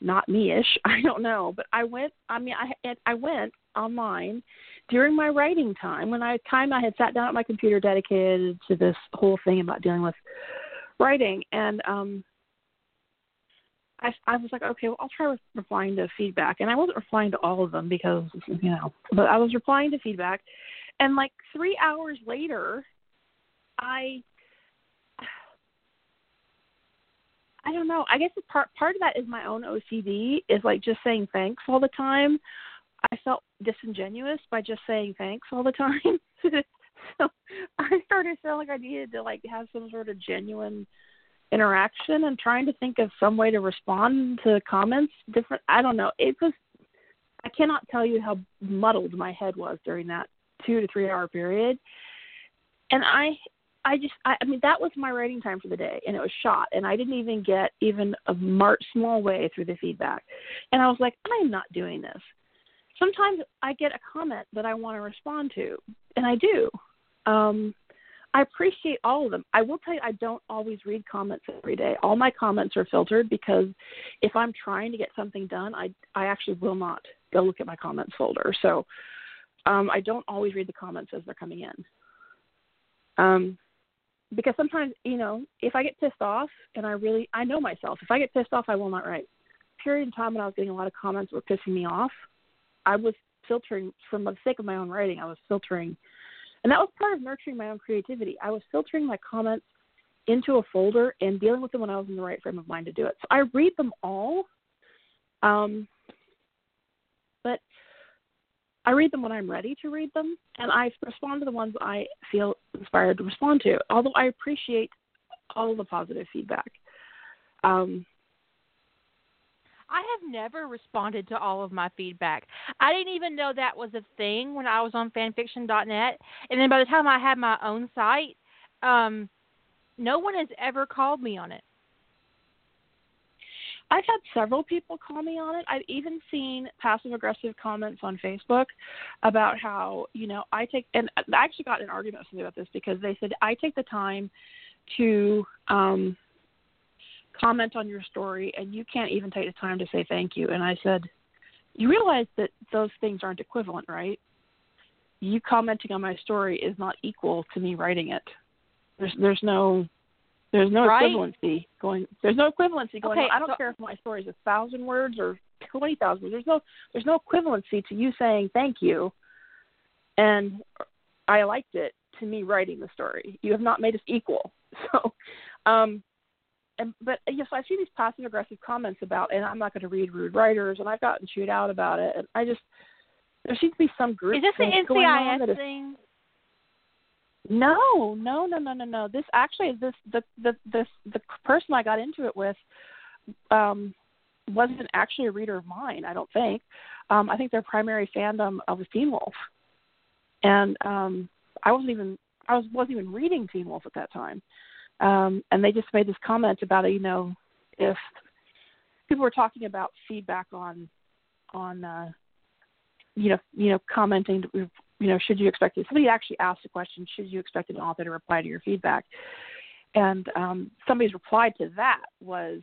not me-ish. I don't know, but I went I mean I I went online during my writing time when I time I had sat down at my computer dedicated to this whole thing about dealing with writing and um I, I was like, okay, well, I'll try re- replying to feedback, and I wasn't replying to all of them because you know, but I was replying to feedback, and like three hours later, I, I don't know. I guess part part of that is my own OCD is like just saying thanks all the time. I felt disingenuous by just saying thanks all the time, so I started feeling like I needed to like have some sort of genuine interaction and trying to think of some way to respond to comments different i don't know. It was i cannot tell you how muddled my head was during that two to three hour period. And i i just I, I mean that was my writing time for the day and it was shot and i didn't even get even a mar- small way through the feedback. And i was like i'm not doing this sometimes i get a comment that i want to respond to and i do um I appreciate all of them. I will tell you, I don't always read comments every day. All my comments are filtered because if I'm trying to get something done, I I actually will not go look at my comments folder. So um, I don't always read the comments as they're coming in. Um, because sometimes, you know, if I get pissed off and I really, I know myself, if I get pissed off, I will not write. Period in time when I was getting a lot of comments were pissing me off, I was filtering, for the sake of my own writing, I was filtering And that was part of nurturing my own creativity. I was filtering my comments into a folder and dealing with them when I was in the right frame of mind to do it. So I read them all. Um, but I read them when I'm ready to read them, and I respond to the ones I feel inspired to respond to. Although I appreciate all the positive feedback. Um, I have never responded to all of my feedback. I didn't even know that was a thing when I was on fanfiction.net. And then by the time I had my own site, um, no one has ever called me on it. I've had several people call me on it. I've even seen passive aggressive comments on Facebook about how, you know, I take, and I actually got an argument with somebody about this because they said, I take the time to um, comment on your story and you can't even take the time to say thank you. And I said, You realize that those things aren't equivalent, right? You commenting on my story is not equal to me writing it. There's there's no there's no right? equivalency going. There's no equivalency going. Okay, on. I don't so, care if my story is a thousand words or twenty thousand words. There's no there's no equivalency to you saying thank you, and I liked it to me writing the story. You have not made us equal. So, um, and but yes, I see these passive aggressive comments about, and I'm not going to read rude writers, and I've gotten chewed out about it, and I just there seems to be some group. Is this the NCIS that is, thing? no, no, no, no, no, no. This actually, is this the the this the person I got into it with um, wasn't actually a reader of mine. I don't think. Um, I think their primary fandom of Teen Wolf, and um, I wasn't even I was wasn't even reading Teen Wolf at that time. Um, and they just made this comment about. You know, if people were talking about feedback on on uh, you know you know commenting you know should you expect it somebody actually asked the question should you expect an author to reply to your feedback and um somebody's reply to that was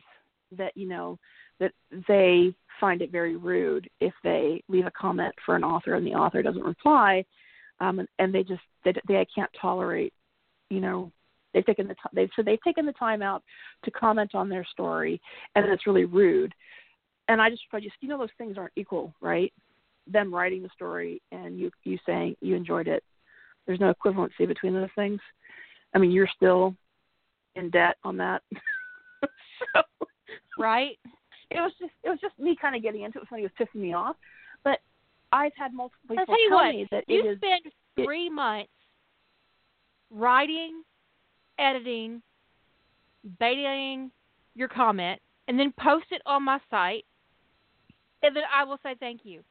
that you know that they find it very rude if they leave a comment for an author and the author doesn't reply um and, and they just they they can't tolerate you know they've taken the time they've so they've taken the time out to comment on their story and it's really rude and i just i just you know those things aren't equal right them writing the story and you you saying you enjoyed it. There's no equivalency between those things. I mean, you're still in debt on that. so, right? It was just it was just me kind of getting into it. Something was pissing me off, but I've had multiple people I'll tell you tell what, me that you it is spend three months writing, editing, betaing your comment, and then post it on my site, and then I will say thank you.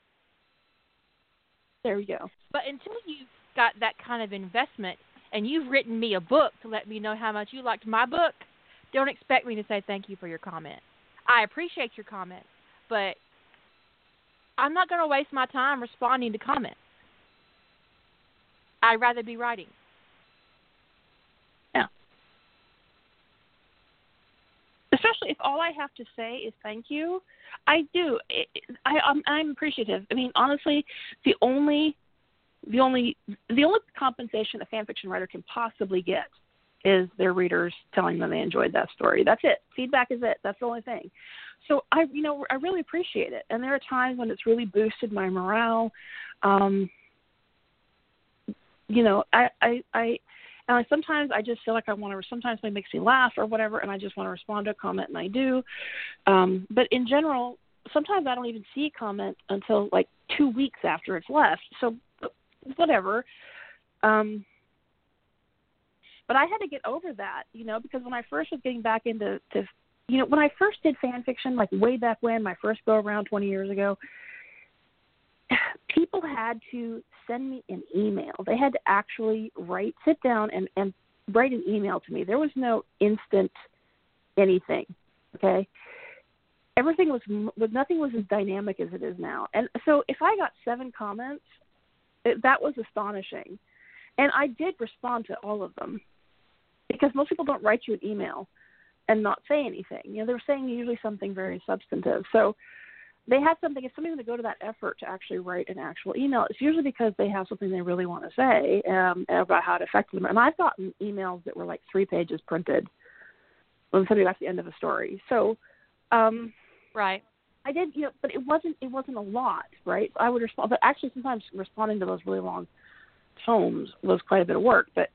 There we go. But until you've got that kind of investment and you've written me a book to let me know how much you liked my book, don't expect me to say thank you for your comment. I appreciate your comment, but I'm not going to waste my time responding to comments. I'd rather be writing. Yeah. Especially if all I have to say is thank you. I do. I, I'm, I'm appreciative. I mean, honestly, the only, the only, the only compensation a fan fiction writer can possibly get is their readers telling them they enjoyed that story. That's it. Feedback is it. That's the only thing. So I, you know, I really appreciate it. And there are times when it's really boosted my morale. Um, you know, I, I, I, and sometimes I just feel like I want to. Sometimes it makes me laugh or whatever, and I just want to respond to a comment, and I do. Um, but in general, sometimes I don't even see a comment until like two weeks after it's left. So whatever. Um, but I had to get over that, you know, because when I first was getting back into, to, you know, when I first did fan fiction, like way back when, my first go around 20 years ago, people had to send me an email. They had to actually write, sit down, and and write an email to me. There was no instant anything. Okay, everything was was nothing was as dynamic as it is now. And so if I got seven comments, it, that was astonishing. And I did respond to all of them because most people don't write you an email and not say anything. You know, they're saying usually something very substantive. So they had something if somebody's going to go to that effort to actually write an actual email it's usually because they have something they really want to say um, about how it affected them. And i've gotten emails that were like three pages printed when somebody got to the end of a story. So um right. I did you know but it wasn't it wasn't a lot right? I would respond but actually sometimes responding to those really long tomes was quite a bit of work, but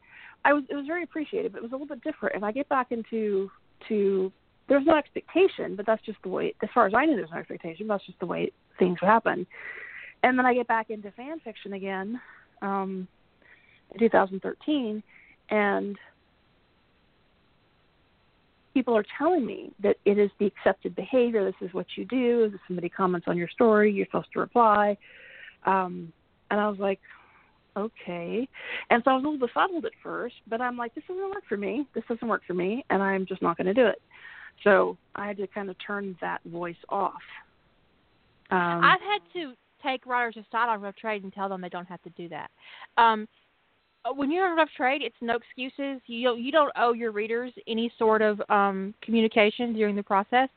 I was it was very appreciated. But it was a little bit different, and I get back into to there's no expectation, but that's just the way. As far as I know, there's no expectation. That's just the way things happen. And then I get back into fan fiction again um, in 2013, and people are telling me that it is the accepted behavior. This is what you do. If somebody comments on your story, you're supposed to reply. Um, and I was like, okay. And so I was a little befuddled at first, but I'm like, this doesn't work for me. This doesn't work for me, and I'm just not going to do it. So I had to kind of turn that voice off. Um, I've had to take writers aside on rough trade and tell them they don't have to do that. Um, when you're on rough trade, it's no excuses. You don't, you don't owe your readers any sort of um, communication during the process.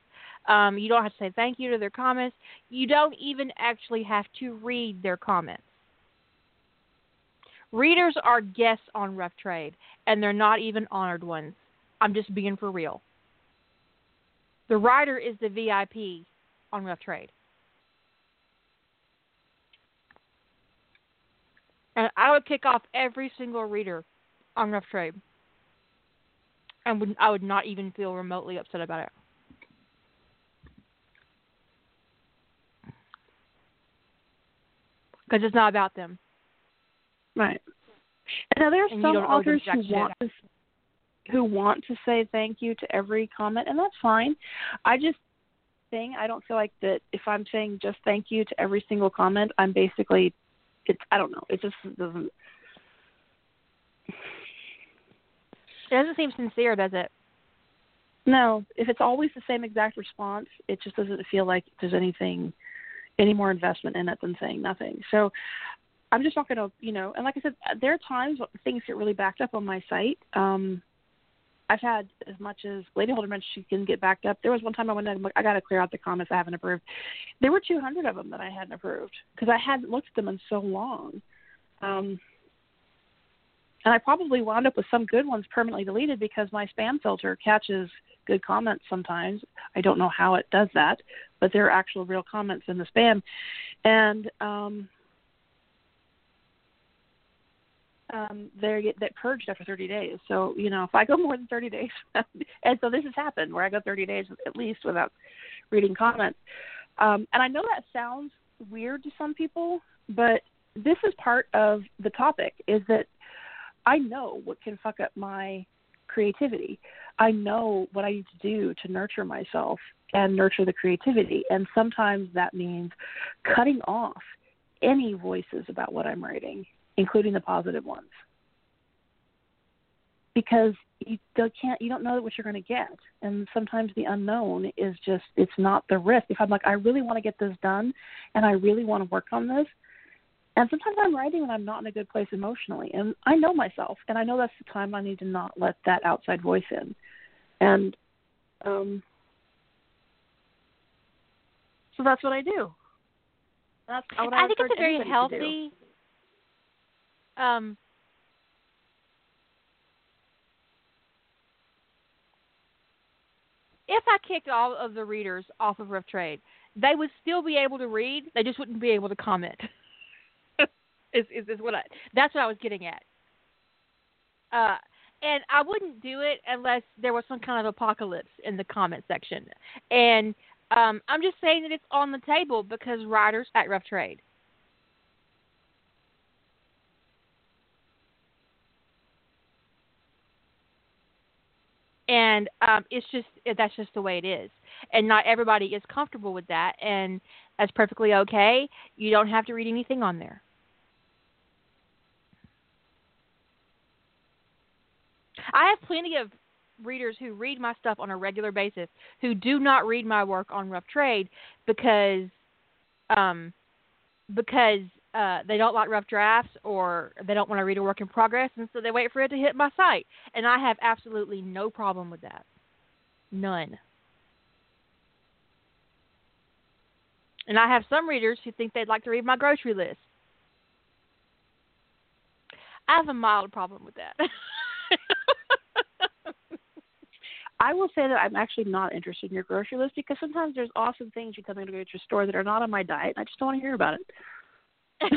Um, you don't have to say thank you to their comments. You don't even actually have to read their comments. Readers are guests on Rough Trade, and they're not even honored ones. I'm just being for real. The writer is the VIP on Rough Trade. And I would kick off every single reader on Rough Trade. And would I would not even feel remotely upset about it. Because it's not about them. Right. And now there are And some don't owe them authors who want to who want to say thank you to every comment, and that's fine. I just think I don't feel like that if I'm saying just thank you to every single comment, I'm basically it's I don't know. It just doesn't. It doesn't seem sincere, does it? No, if it's always the same exact response, it just doesn't feel like there's anything, any more investment in it than saying nothing. So I'm just not going to, you know, and like I said, there are times when things get really backed up on my site. Um, I've had as much as Lady Holder mentioned she can get backed up. There was one time I went and I got to clear out the comments I haven't approved. There were 200 of them that I hadn't approved because I hadn't looked at them in so long. Um, and I probably wound up with some good ones permanently deleted because my spam filter catches good comments sometimes. I don't know how it does that, but there are actual real comments in the spam. And um um they get that purged after 30 days. So, you know, if I go more than 30 days and so this has happened where I go 30 days at least without reading comments. Um and I know that sounds weird to some people, but this is part of the topic is that I know what can fuck up my creativity. I know what I need to do to nurture myself and nurture the creativity. And sometimes that means cutting off any voices about what I'm writing, including the positive ones. Because you don't, can't, you don't know what you're going to get, and sometimes the unknown is just it's not the risk. If I'm like, I really want to get this done, and I really want to work on this, and sometimes I'm writing when I'm not in a good place emotionally, and I know myself, and I know that's the time I need to not let that outside voice in, and um, so that's what I do. That's what I, I think it's a very anybody to do. healthy um if I kicked all of the readers off of Rough Trade, they would still be able to read. They just wouldn't be able to comment. is, is is what I that's what I was getting at. Uh, and I wouldn't do it unless there was some kind of apocalypse in the comment section. And um, I'm just saying that it's on the table because writers at Rough Trade. And um, it's just that's just the way it is, and not everybody is comfortable with that, and that's perfectly okay. You don't have to read anything on there. I have plenty of readers who read my stuff on a regular basis who do not read my work on Rough Trade because um, because uh, they don't like rough drafts or they don't want to read a work in progress, and so they wait for it to hit my site. And I have absolutely no problem with that. None. And I have some readers who think they'd like to read my grocery list. I have a mild problem with that. I will say that I'm actually not interested in your grocery list because sometimes there's awesome things you come into your store that are not on my diet, and I just don't want to hear about it.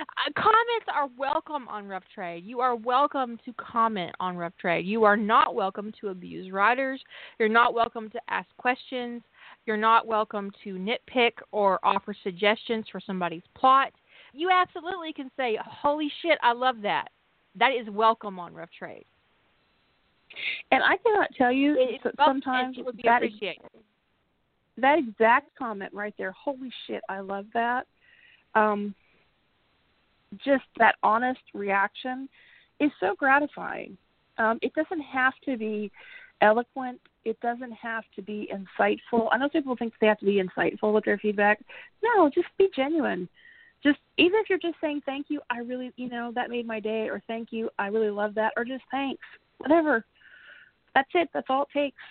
Uh, comments are welcome on Rough Trade. You are welcome to comment on Rough Trade. You are not welcome to abuse writers. You're not welcome to ask questions. You're not welcome to nitpick or offer suggestions for somebody's plot. You absolutely can say, "Holy shit, I love that." That is welcome on Rough Trade. And I cannot tell you It, it, sometimes it would be that appreciated. that exact comment right there. Holy shit, I love that. Um, just that honest reaction is so gratifying. Um, it doesn't have to be eloquent. It doesn't have to be insightful. I know people think they have to be insightful with their feedback. No, just be genuine. Just even if you're just saying thank you, I really, you know, that made my day, or thank you, I really love that, or just thanks, whatever. That's it. That's all it takes.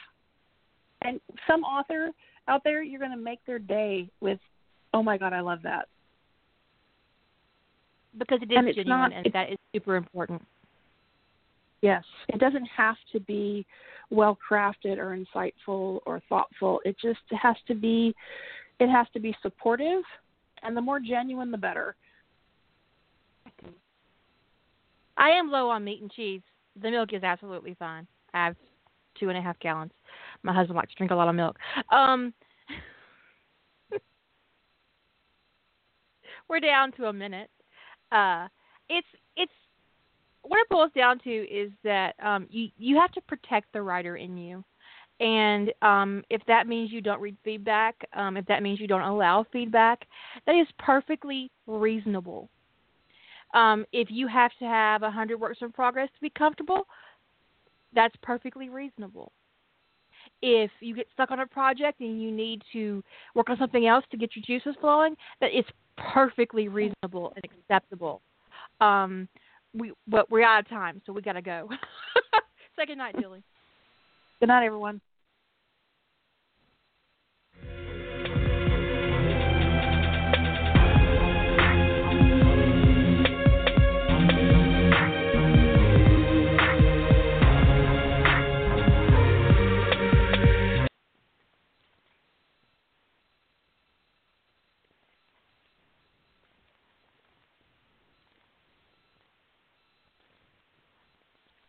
And some author out there, you're going to make their day with, oh my god, I love that. Because it is And it's genuine, not- and it- that is super important. Yes, it doesn't have to be well crafted or insightful or thoughtful. It just has to be it has to be supportive and the more genuine the better. I am low on meat and cheese. The milk is absolutely fine. I have two and a half gallons. My husband likes to drink a lot of milk. Um, we're down to a minute. Uh, it's it's what it boils down to is that um, you you have to protect the writer in you, and um, if that means you don't read feedback, um, if that means you don't allow feedback, that is perfectly reasonable. Um, if you have to have a hundred works in progress to be comfortable, that's perfectly reasonable. If you get stuck on a project and you need to work on something else to get your juices flowing, that is perfectly reasonable and acceptable. Um, we but we're out of time, so we gotta go. Say good night, Julie. Good night everyone.